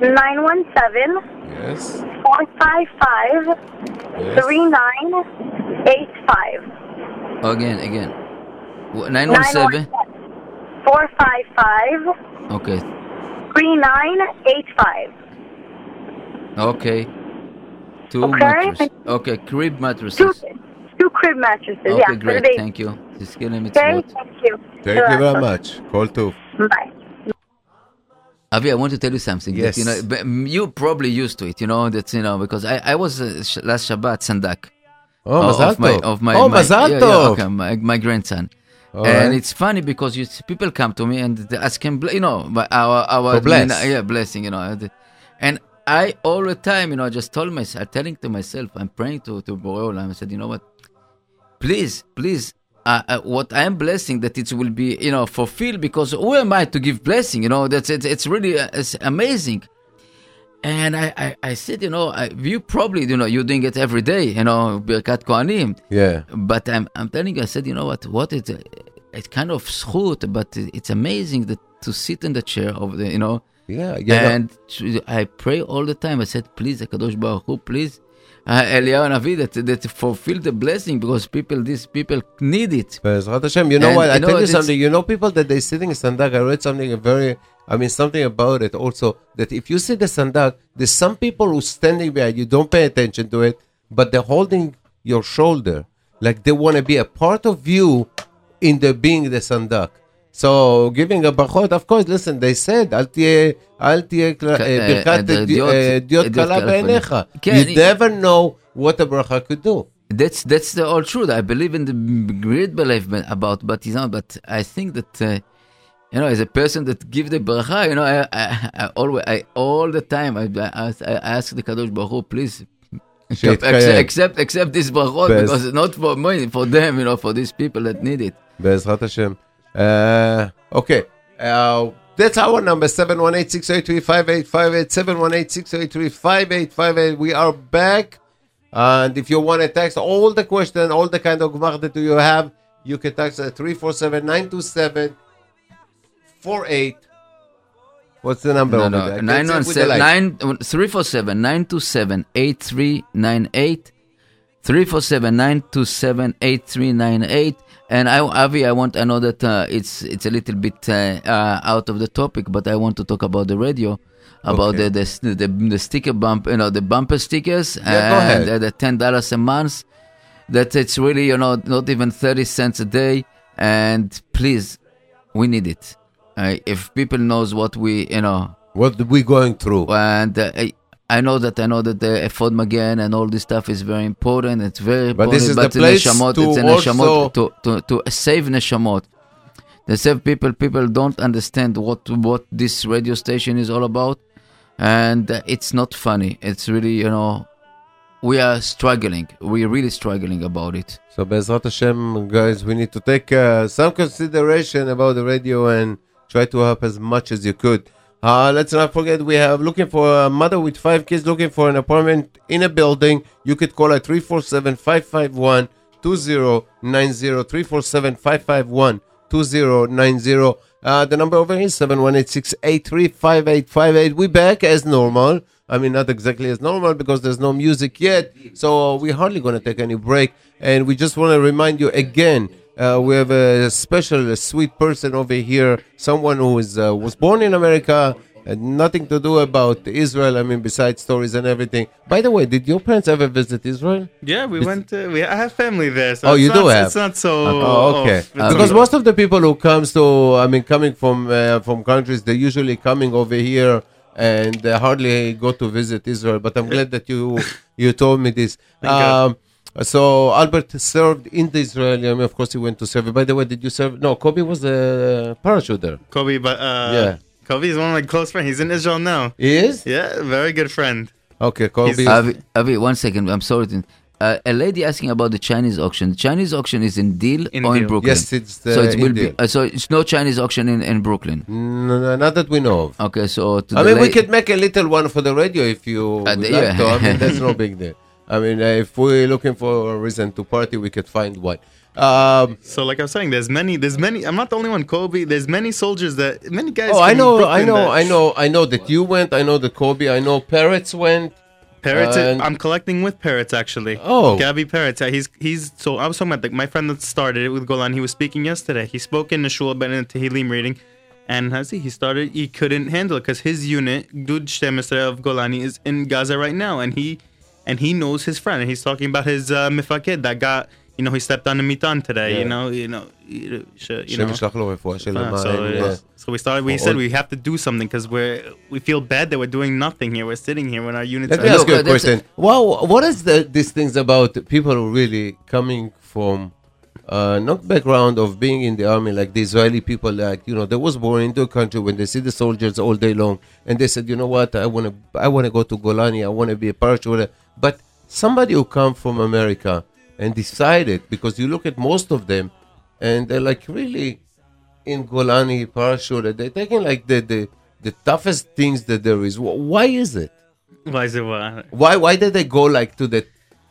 917 Yes. 455 yes. 3985. Again, again. Wh- 917? 455 Okay. 3985. Okay. Two Okay. mattresses. Okay, crib mattresses. two two crib mattresses. Okay, yeah, for the great. baby. Thank you. Tizkele Okay, thank you. Thank you very much. Call two. Bye. Avi, I want to tell you something. Yes. That, you know, you probably used to it. You know that you know because I, I was uh, last Shabbat Sandak. Oh, of- Mazal of my, tov. of my Oh, my, Mazal yeah, yeah, okay, my, my grandson. All and right. it's funny because you see people come to me and they ask him, you know, but our our bless. yeah blessing, you know, and I all the time, you know, I just told myself, telling to myself, I'm praying to to Borei Olam. I said, you know what, please, please, uh, uh, what I am blessing that it will be, you know, fulfilled because who am I to give blessing? You know, that's it, it's really uh, it's amazing. And I, I, I said, you know, I, you probably, you know, you're doing it every day, you know, Birkat Kohanim. Yeah. But I'm, I'm telling you, I said, you know what, what is it? It's kind of schut, but it's amazing that to sit in the chair of the, you know, Yeah. Yeah. and to- I pray all the time. I said, please, Akadosh Baruch Hu, please, uh, Eliyahu Navi, that, that fulfill the blessing because people, these people need it. Hashem. You know And what? I you know tell you something. You know people that they sitting in Sandak. I read something very. I mean something about it also. That if you see the Sandak, there's some people who standing behind you don't pay attention to it, but they're holding your shoulder, like they want to be a part of you in the being the Sandak. So giving a brachot, of course. Listen, they said, "Al tiyeh, al tiyeh kla- Ka- birkat di- diot- eh, diot diot kala kala You never know what a bracha could do. That's that's the all truth. I believe in the great belief about, know, but I think that uh, you know, as a person that give the bracha, you know, I I, I always I all the time I, I, ask- I ask the Kadosh Baruch Hu, please. שיתקיים. Accept, accept, accept this brachot Best. because it's not for me, for them, you know, for these people that need it. בעזרת השם. Uh, okay. Uh, that's our number 718-683-5858 718-683-5858 we are back and if you want to text all the question all the kind of gemara that you have you can text at 347-927 48 what's the number No, no? I can't see it with the 917 light. 9 347 927 8398 347 927 8398 and I, Avi, I want I know that uh, it's it's a little bit uh, uh, out of the topic, but I want to talk about the radio, about Okay. the, the the the sticker bump, you know, the bumper stickers, Yeah, and ahead. the ten dollars a month. That it's really you know not even thirty cents a day, and please, we need it. Uh, if people knows what we you know what we going through and uh, I, I know that I know that the effort Magen and all this stuff is very important. It's very But important. this is the in place neshamot, to it's neshamot to, to, to save neshamot. To save people. People don't understand what what this radio station is all about, and uh, it's not funny. It's really you know, we are struggling. We're really struggling about it. So Bezrat Hashem, guys, we need to take uh, some consideration about the radio and try to help as much as you could. Uh, let's not forget we have looking for a mother with five kids looking for an apartment in a building. You could call at 347-551-2090, 347-551-2090. Uh, the number over here is 718-683-5858. We back as normal. I mean, not exactly as normal because there's no music yet. So we're hardly going to take any break. And we just want to remind you again, uh, we have a special, a sweet person over here, someone who is, uh, was born in America, and nothing to do about Israel. I mean, besides stories and everything. By the way, did your parents ever visit Israel? Yeah, we went. To, we I have family there. So Oh, you not, do have? It's not so. Oh, okay. It's because most of the people who comes to, I mean, coming from uh, from countries, they're usually coming over here and hardly go to visit Israel. But I'm glad that you you told me this. Um, so Albert served in the Israeli army. Of course, he went to serve. By the way, did you serve? No, Kobe was a parachuter. Kobe, but uh, Yeah. Kobe is one of my close friends. He's in Israel now. He is Yeah, very good friend. okay. Kobe. He's- Avi, Avi, one second. I'm sorry. to- Uh, a lady asking about the Chinese auction. The Chinese auction is in Deal In or in Brooklyn. yes, it's the so it will Indian. be. Uh, so it's no Chinese auction in, in Brooklyn. No, no, not that we know of. Okay, so to I the mean, we could make a little one for the radio if you Uh, would the- like yeah. to. I mean, that's no big deal. I mean, if we're looking for a reason to party, we could find one. Um, So, like I was saying, there's many, there's many. I'm not the only one, Kobe. There's many soldiers that, many guys. oh, I know, I know, I know, I know that you went. I know that Kobe. I know Parrots went. Parrots. And- I'm collecting with Parrots actually. Oh. Gabby Parrots. He's he's. So I was talking about the, my friend that started it with Golan. He was speaking yesterday. He spoke in the shul, but in Tehillim reading, and has he? He started. He couldn't handle it because his unit, Gud Shtemestre of Golani, is in Gaza right now, and he and he knows his friend, and he's talking about his uh, mifakid that got you know he stepped on the mitan today. Yeah. You know, you know, you, you know. Uh, so, yeah. so we started. We said we have to do something because we're we feel bad that we're doing nothing here. We're sitting here when our units. Let me ask you a question. Well, what is the, these things about people really coming from? Uh, not background of being in the army like the Israeli people like you know they was born into a country when they see the soldiers all day long and they said you know what I want to I want to go to Golani I want to be a parachuter but somebody who come from America and decided because you look at most of them and they're like really in Golani parachute they're taking like the the the toughest things that there is. Why is it? Why is it what? why why did they go like to the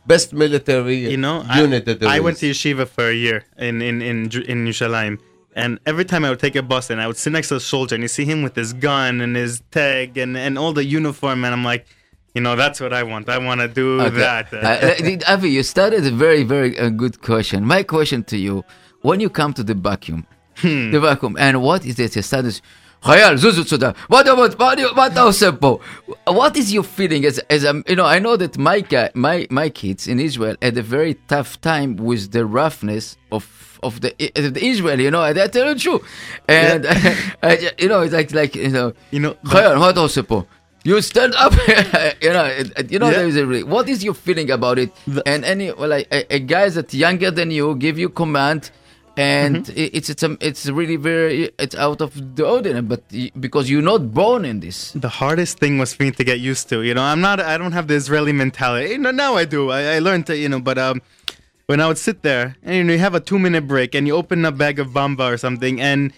best military You know, unit I, that there I went to yeshiva for a year in in in in Yerushalayim, and every time I would take a bus and I would sit next to a soldier and you see him with his gun and his tag and and all the uniform, and I'm like, you know that's what i want i want to do okay. that uh, uh avi you started a very very uh, good question my question to you when you come to the Bakum hmm. the Bakum and what is it you started what about what What is your feeling as as um, you know? I know that my my my kids in Israel had a very tough time with the roughness of of the, the Israel. You know, and I tell you true, and yeah. I, I, you know it's like like you know you know. Hayal, you stand up, you know. You know yeah. there is a. Re- what is your feeling about it? The- and any well, like a, a guy that's younger than you give you command and mm-hmm. it's it's um, it's really very it's out of the ordinary but because you're not born in this the hardest thing was for me to get used to you know i'm not i don't have the israeli mentality you know, now i do i, I learned to you know but um when i would sit there and you know you have a two minute break and you open a bag of bamba or something and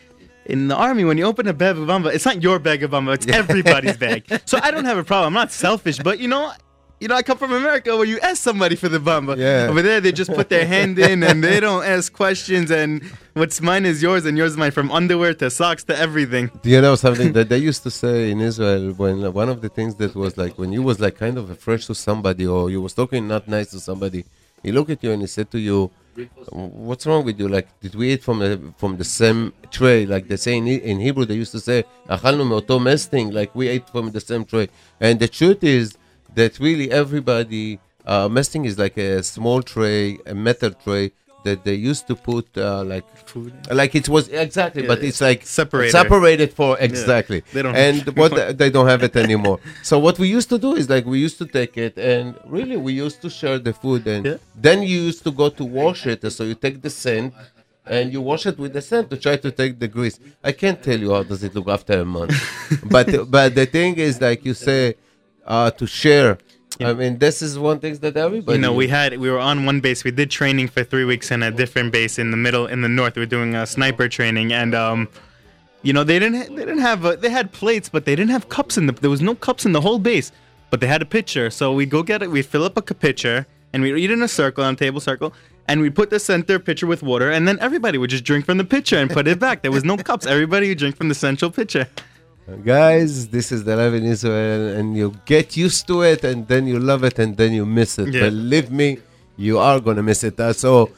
in the army, when you open a bag of bamba, it's not your bag of bamba; it's everybody's bag. So I don't have a problem. I'm not selfish, but you know, you know, I come from America where you ask somebody for the bamba. Yeah. Over there, they just put their hand in and they don't ask questions. And what's mine is yours, and yours is mine. From underwear to socks to everything. Do you know something that they used to say in Israel when one of the things that was like when you was like kind of fresh to somebody or you was talking not nice to somebody, he looked at you and he said to you, "What's wrong with you? Like, did we eat from the from the same tray? Like they say in, in Hebrew, they used to say, "Achalnu me'oto mesting," like we ate from the same tray. And the truth is that really everybody uh, mesting is like a small tray, a metal tray that they used to put uh, like Food. like it was exactly, but it's like separated. separated for exactly. they don't and what the- they don't have it anymore. so what we used to do is like we used to take it and really we used to share the food and Yeah. then you used to go to wash it. So you take the sand and you wash it with the sand to try to take the grease. I can't tell you how does it look after a month, but but the thing is like you say uh, to share. I mean, this is one thing that everybody. You know, we had we were on one base. We did training for three weeks in a different base in the middle in the north. We were doing a sniper training, and um, you know they didn't they didn't have uh they had plates, but they didn't have cups in the. There was no cups in the whole base, but they had a pitcher. So we go get it. We fill up a pitcher, and we eat in a circle on a table circle, and we put the center pitcher with water, and then everybody would just drink from the pitcher and put it back. There was no cups. Everybody would drink from the central pitcher. Guys, this is the life in Israel, and you get used to it, and then you love it, and then you miss it. Yeah. Believe me, you are gonna miss it. Uh, so,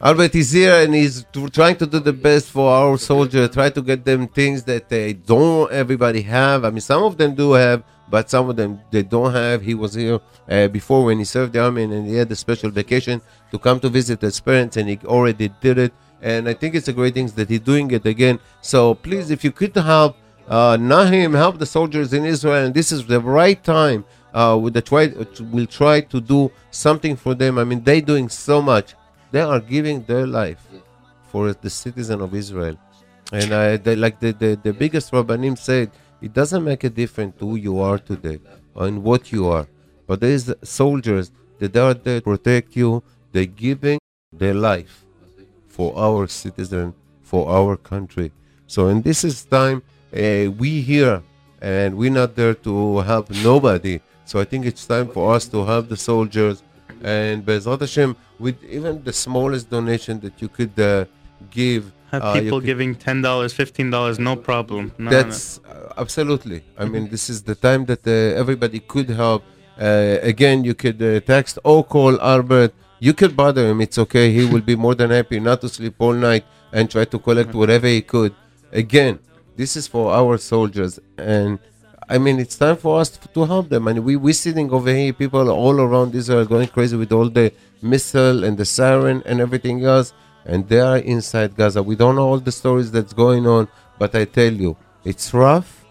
Albert is here, and he's trying to do the best for our soldiers. Try to get them things that they don't everybody have. I mean, some of them do have, but some of them they don't have. He was here uh, before when he served the army, and he had a special vacation to come to visit his parents, and he already did it. And I think it's a great thing that he's doing it again. So please, if you could help uh, Nahim help the soldiers in Israel, and this is the right time. Uh, with the try, we'll try to do something for them. I mean, they're doing so much. They are giving their life for the citizen of Israel, and I, they, like the, the the biggest rabbanim said, it doesn't make a difference who you are today in what you are, but there is soldiers that are there to protect you. They're giving their life for our citizen, for our country. So, in this is time, uh, we here, and we're not there to help nobody. So, I think it's time for us to help the soldiers And Bezrat Hashem, with even the smallest donation that you could uh, give, Have uh, people could- giving ten dollars, fifteen dollars, no problem. No, no, no. That's uh, absolutely. I mean, this is the time that uh, everybody could help. Uh, again, you could uh, text or call Albert. You could bother him. It's okay. He will be more than happy not to sleep all night and try to collect whatever he could. Again, this is for our soldiers, and I mean, it's time for us to help them. And we we sitting over here, people all around Israel going crazy with all the missile and the siren and everything else, and they are inside Gaza. We don't know all the stories that's going on, but I tell you, it's rough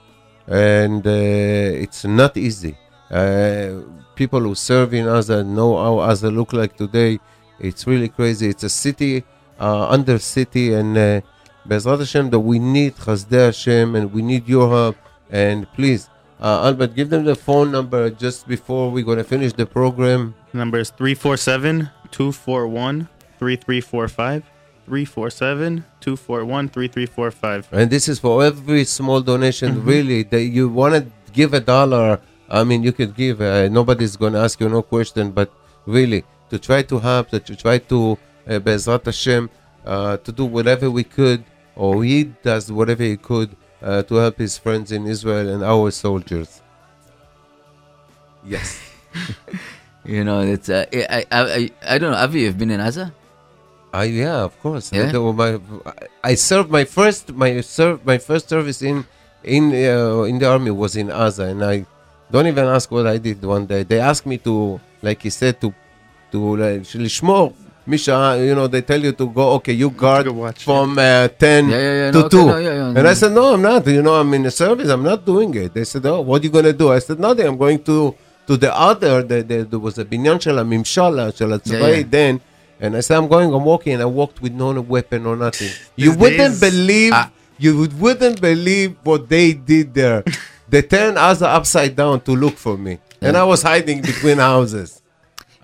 and uh, it's not easy. Uh, people who serve in Gaza know how Gaza look like today. It's really crazy. It's a city uh, under city, and uh, Bezrat Hashem that we need Chasdei Hashem, and we need your help. And please, uh, Albert, give them the phone number just before we're gonna finish the program. Number is 347 241 3345. 347 241 3345. And this is for every small donation. Mm-hmm. Really, that you want to give a dollar. I mean, you could give. Uh, nobody's going to ask you no question. But really, to try to help, to try to, uh, Bezrat Hashem, uh, to do whatever we could, or he does whatever he could uh, to help his friends in Israel and our soldiers. Yes. You know, it's uh, I, I I I don't know. Avi, you've been in Gaza? I yeah, of course. Yeah? I, my, I served my first my serv, my first service in in uh, in the army was in Gaza, and I don't even ask what I did one day. They asked me to, like he said, to to like, לשמור. Misha, you know, they tell you to go. Okay, you guard go watch, from uh, ten Yeah, yeah, yeah, to no, okay, two. no, yeah, yeah, and no. I said, no, I'm not. You know, I'm in the service. I'm not doing it. They said, oh, what are you gonna do? I said, nothing. I'm going to to the other. The, the, there was a בניין של הממשל של הצבאי yeah. then. And I said, I'm going, I'm walking, and I walked with no weapon or nothing. You These wouldn't days- believe, Ah. you would- wouldn't believe what they did there. they turned us upside down to look for me. And I was hiding between houses.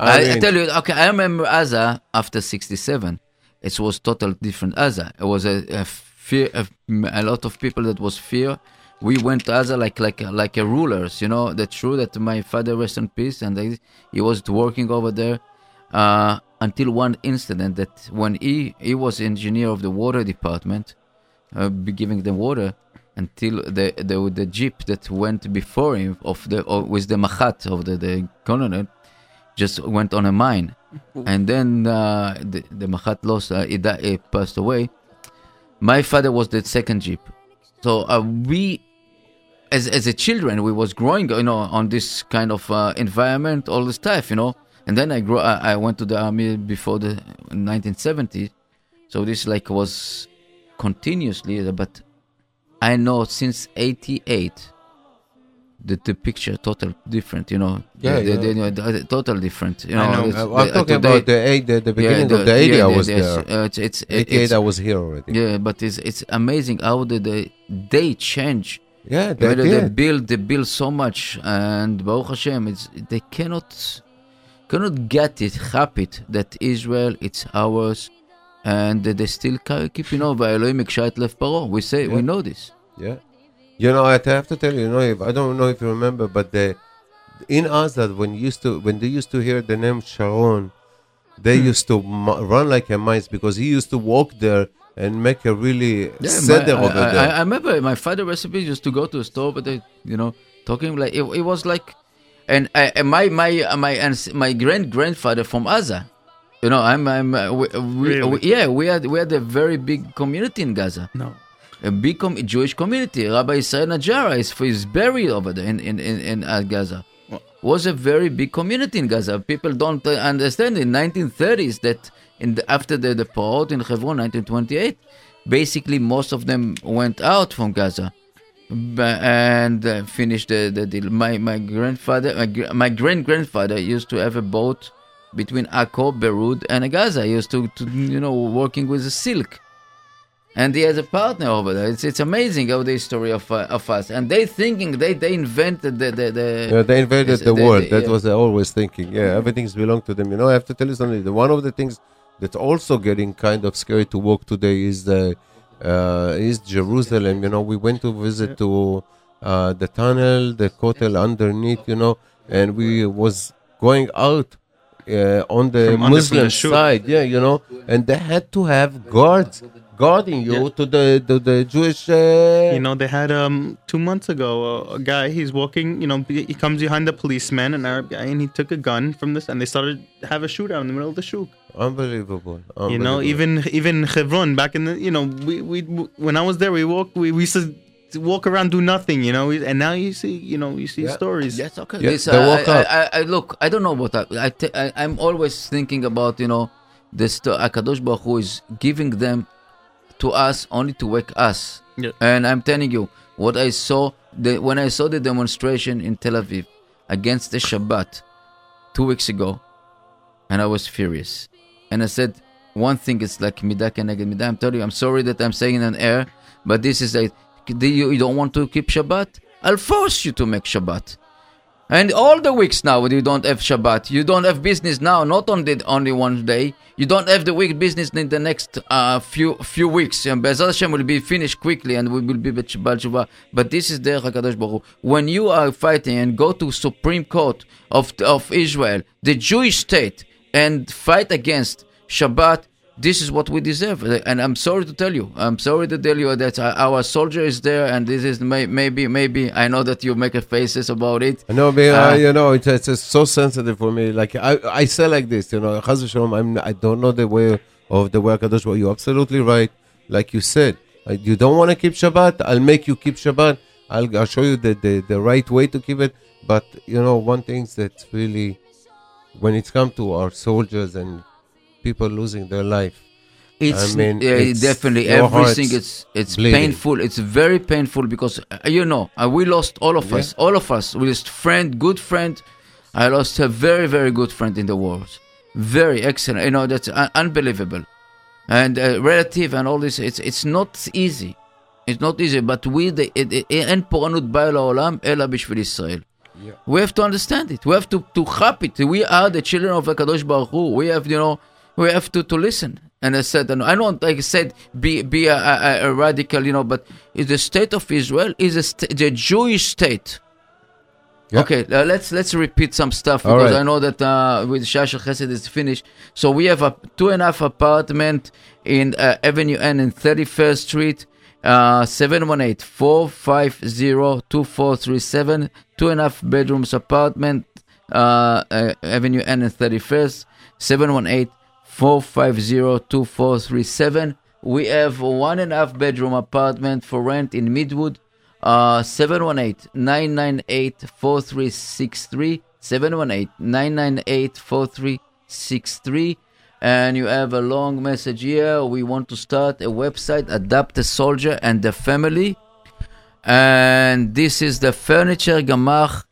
I, I mean, tell you, okay, I remember Gaza after 67. It was total different Gaza. It was a, a fear, a, a lot of people that was fear. We went to Gaza like like like a rulers, you know. That's true that my father rest in peace, and I, he was working over there uh, until one incident that when he he was engineer of the water department, uh, be giving them water until the, the the jeep that went before him of the with the machat of the the colonel just went on a mine, and then uh, the the machat lost. Uh, di- passed away. My father was the second jeep, so uh, we, as as a children, we was growing, you know, on this kind of uh, environment, all this stuff, you know. And then I grew. I, I went to the army before the 1970s, so this like was continuously. But I know since '88 the, the picture total different, you know. Yeah, the, the, yeah. The, total different. You know, I know. I'm talking uh, today, about the eight, the, beginning yeah, of the 80 yeah, was there. Uh, it's, it's, it's, I was here already. Yeah, but it's it's amazing how the, they they change. Yeah, they, did. they build they build so much, and Baruch Hashem, it's they cannot cannot get it, happy that Israel it's ours, and they still keep you know paro. We say yeah. we know this. Yeah. You know, I have to tell you, you know, if, I don't know if you remember, but the, in Azad, when used to when they used to hear the name Sharon, they Hmm. used to mu- run like a mice because he used to walk there and make a really Yeah, seder my- over I, I, there. I remember my father recipe used to go to a store, but they, you know, talking like it, it was like, and, I, and my my uh, my ans- my grand grandfather from Gaza, you know, I'm I'm uh, we, we, Really? we- yeah, we had we had a very big community in Gaza, No. A big com- Jewish community. Rabbi Israel Najara is is buried over there in in in, in uh, Gaza. Was a very big community in Gaza. People don't understand in 1930s that in the, after the, the in Hebron 1928, basically most of them went out from Gaza and uh, finished the, the deal. My my grandfather, my, my great grandfather used to have a boat between Akko, Beirut, and Gaza. He used to, to you know working with the silk, and he has a partner over there. It's it's amazing how the story of uh, of us, and they thinking they they invented the the, the Yeah, they invaded Yes, the they- world. they- that yeah. was always thinking. Yeah, everything's belong to them. You know, I have to tell you something. The, one of the things that's also getting kind of scary to walk today is the uh, is Jerusalem. You know, we went to visit to uh, the tunnel, the Kotel underneath. You know, and we was going out uh, on the From Muslim the side. Yeah, you know, and they had to have guards guarding you to the to the Jewish. Uh, You know, they had um two months ago a, a guy. He's walking. You know, he he comes behind the policeman, an Arab guy, and he took a gun from this, and they started have a shootout in the middle of the shuk. unbelievable, You know, even even Hebron back in the you know we we when I was there we walk we, we used to walk around do nothing. You know, and now you see you know you see Yeah. stories. Yes, okay. Yeah, This, they uh, woke I, up. I, I, look, I don't know what I, I, te- I I'm always thinking about, you know, this Akadosh Baruch Hu is giving them to us only to wake us. Yeah. And I'm telling you, what I saw the, when I saw the demonstration in Tel Aviv against the Shabbat two weeks ago, and I was furious. And I said, one thing is like midah keneged midah. I'm telling you, I'm sorry that I'm saying on air, but this is like, do you, you don't want to keep Shabbat? I'll force you to make Shabbat. And all the weeks now you don't have Shabbat, you don't have business now, not on the only one day. You don't have the week business in the next uh, few few weeks. And Be'ezrat Hashem will be finished quickly and we will be B'Shabbat Shuvah. But this is the Hakadosh Baruch. When you are fighting and go to Supreme Court of of Israel, the Jewish state, and fight against Shabbat, this is what we deserve. And I'm sorry to tell you, I'm sorry to tell you that our soldier is there, and this is may, maybe, maybe. I know that you make a faces about it. I know, but, uh, Uh, you know, it's, it's, it's so sensitive for me. Like I, I say like this, you know, Chaz v'shalom, I'm, I don't know the way of the work. Hu. You're absolutely right. Like you said, uh, you don't want to keep Shabbat. I'll make you keep Shabbat. I'll, I'll show you the, the, the right way to keep it. But you know, one thing that's really, when it's come to our soldiers and people losing their life, It's I mean, yeah, it's- definitely your everything. heart's It's it's bleeding. painful. It's very painful because uh, you know uh, we lost all of us. All of us. We lost friend, good friend. I lost a very very good friend in the world. Very excellent. You know that's un- unbelievable. And uh, relative and all this. It's it's not easy. It's not easy. But we the אין פורענות באה לעולם אלא בשביל ישראל. We have to understand it. We have to to chop it. We are the children of Hakadosh Baruch Hu. We have you know we have to to listen. And I said, and I don't like I said be be a, a, a radical, you know, but the state of Israel is a sta- the Jewish state. Okay, uh, let's let's repeat some stuff because right. I know that uh, with Shasha Chesed is finished. So we have a two and a half apartment in uh, Avenue N in 31st Street, uh, 718-450-2437. Two and a half bedrooms apartment, uh, uh, Avenue N and 31st, 718-450-2437. We have one and a half bedroom apartment for rent in Midwood, uh, 718-998-4363, 718-998-4363. And you have a long message here. We want to start a website, Adapt a Soldier and the Family. And this is the furnituregamach.com,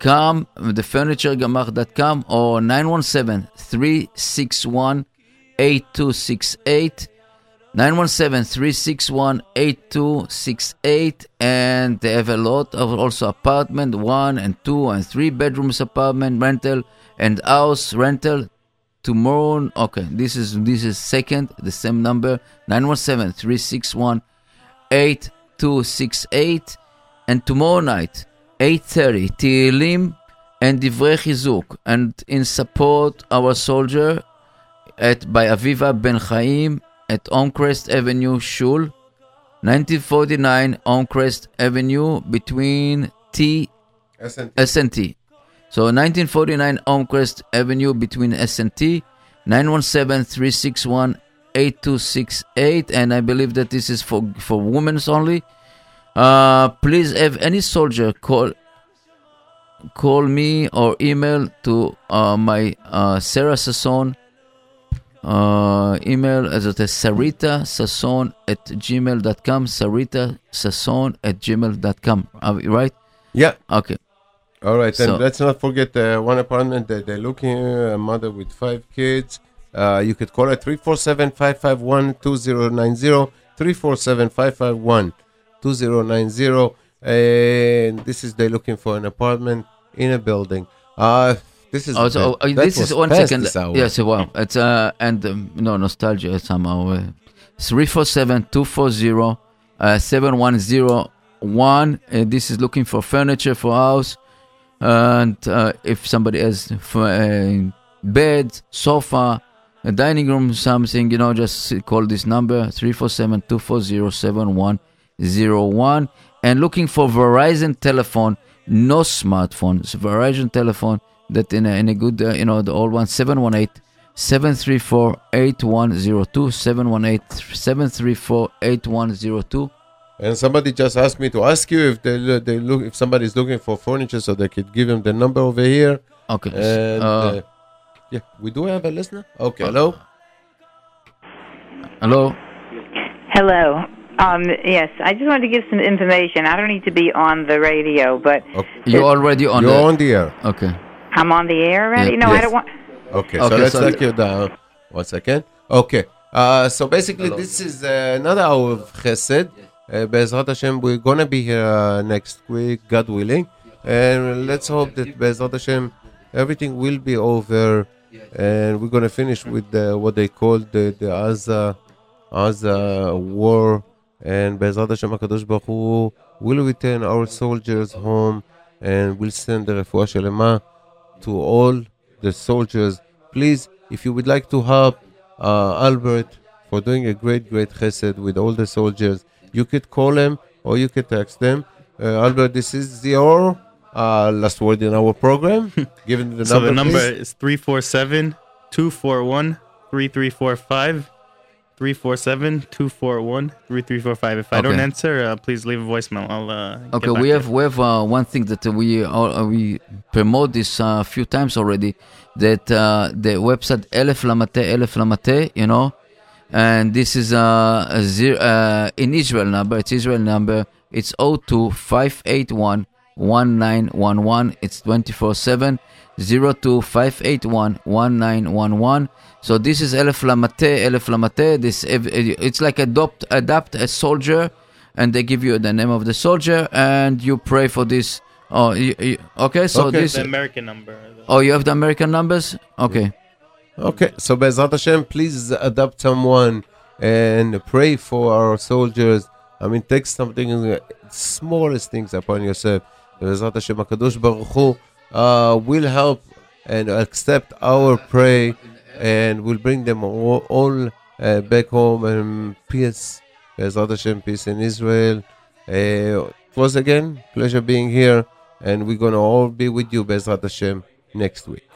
the furnituregamach.com or 917-361-8268. 917-361-8268 and they have a lot of also apartment one and two and three bedrooms apartment rental and house rental. Tomorrow okay this is this is second the same number 917-361-8268 and tomorrow night 8.30 Tehillim and Divrei Chizuk and in support our soldier at by Aviva Ben Chaim at Homecrest Avenue Shul, 1949 Homecrest Avenue between T S&T. So 1949 Homecrest Avenue between S&T, 917-361-8268 and I believe that this is for for women only. Uh, please have any soldier call call me or email to uh, my uh, Sarah Sasson uh, email as it is sarita sasson at gmail.com sarita sasson at gmail.com Are we right Yeah. okay All right, and let's not forget uh, one apartment that they're looking uh, a mother with five kids. Uh, you could call at 347 551 2090. 347 551 2090. And this is they're looking for an apartment in a building. Uh, this is also that- uh, this is one second. one fast second this yes wow it's uh and um, no nostalgia somehow uh, 347 240 uh, 7101 uh, this is looking for furniture for house And uh, if somebody has f- uh, bed, sofa, a dining room, something, you know, just call this number 347 240 7101. And looking for Verizon telephone, no smartphone. It's Verizon telephone that in a, in a good, uh, you know, the old one, 718 734 8102. 718 734 8102. And somebody just asked me to ask you if they they look if somebody's looking for furniture, so they could give him the number over here. Okay. And Uh, uh, yeah, we do have a listener. Okay, hello. hello? Hello. Um, yes, I just wanted to give some information. I don't need to be on the radio, but You're already on You're the. on the air. Okay. I'm on the air already. Yeah, no, I don't want. Okay, so Okay, let's so- take you down. One second. Okay. Uh, so basically, this is uh, another hour of Chesed. Uh, Be'ezrat Hashem, we're gonna be here uh, next week, God willing, and let's hope that Be'ezrat Hashem, everything will be over, and we're gonna finish with the, what they call the the Gaza, Gaza war, and Be'ezrat Hashem, Hakadosh Baruch Hu will return our soldiers home, and will send the refuah shelema to all the soldiers. Please, if you would like to help uh, Albert for doing a great, great chesed with all the soldiers, you could call him or you could text them. Uh, Albert, this is your uh, last word in our program. Given the so number, the number please. is 347 241 3345. 347 241 3345. If I don't answer, uh, please leave a voicemail. I'll. Uh, Okay, we have we have uh, one thing that we uh, we promote this uh, a few times already. That uh, the website Elef Lamate Elef Lamate, you know, and this is uh, a zero, uh, in Israel number. It's Israel number. It's 02 581 1911. It's 24 7 02 581 1911. So this is Elef Lamate Elef Lamate. This it's like adopt adapt a soldier and they give you the name of the soldier and you pray for this. Oh, you, you- okay. So Okay. this. The American number. Oh, you have the American numbers. Okay. Okay, so Be'ezrat Hashem, please adopt someone and pray for our soldiers. I mean, take something, uh, smallest things upon yourself. Be'ezrat Hashem, HaKadosh Baruch Hu uh, will help and accept our prayer and we'll bring them all, all uh, back home and peace. Be'ezrat Hashem, peace in Israel. Uh, it was again pleasure being here, and we're gonna all be with you, Be'ezrat Hashem, next week.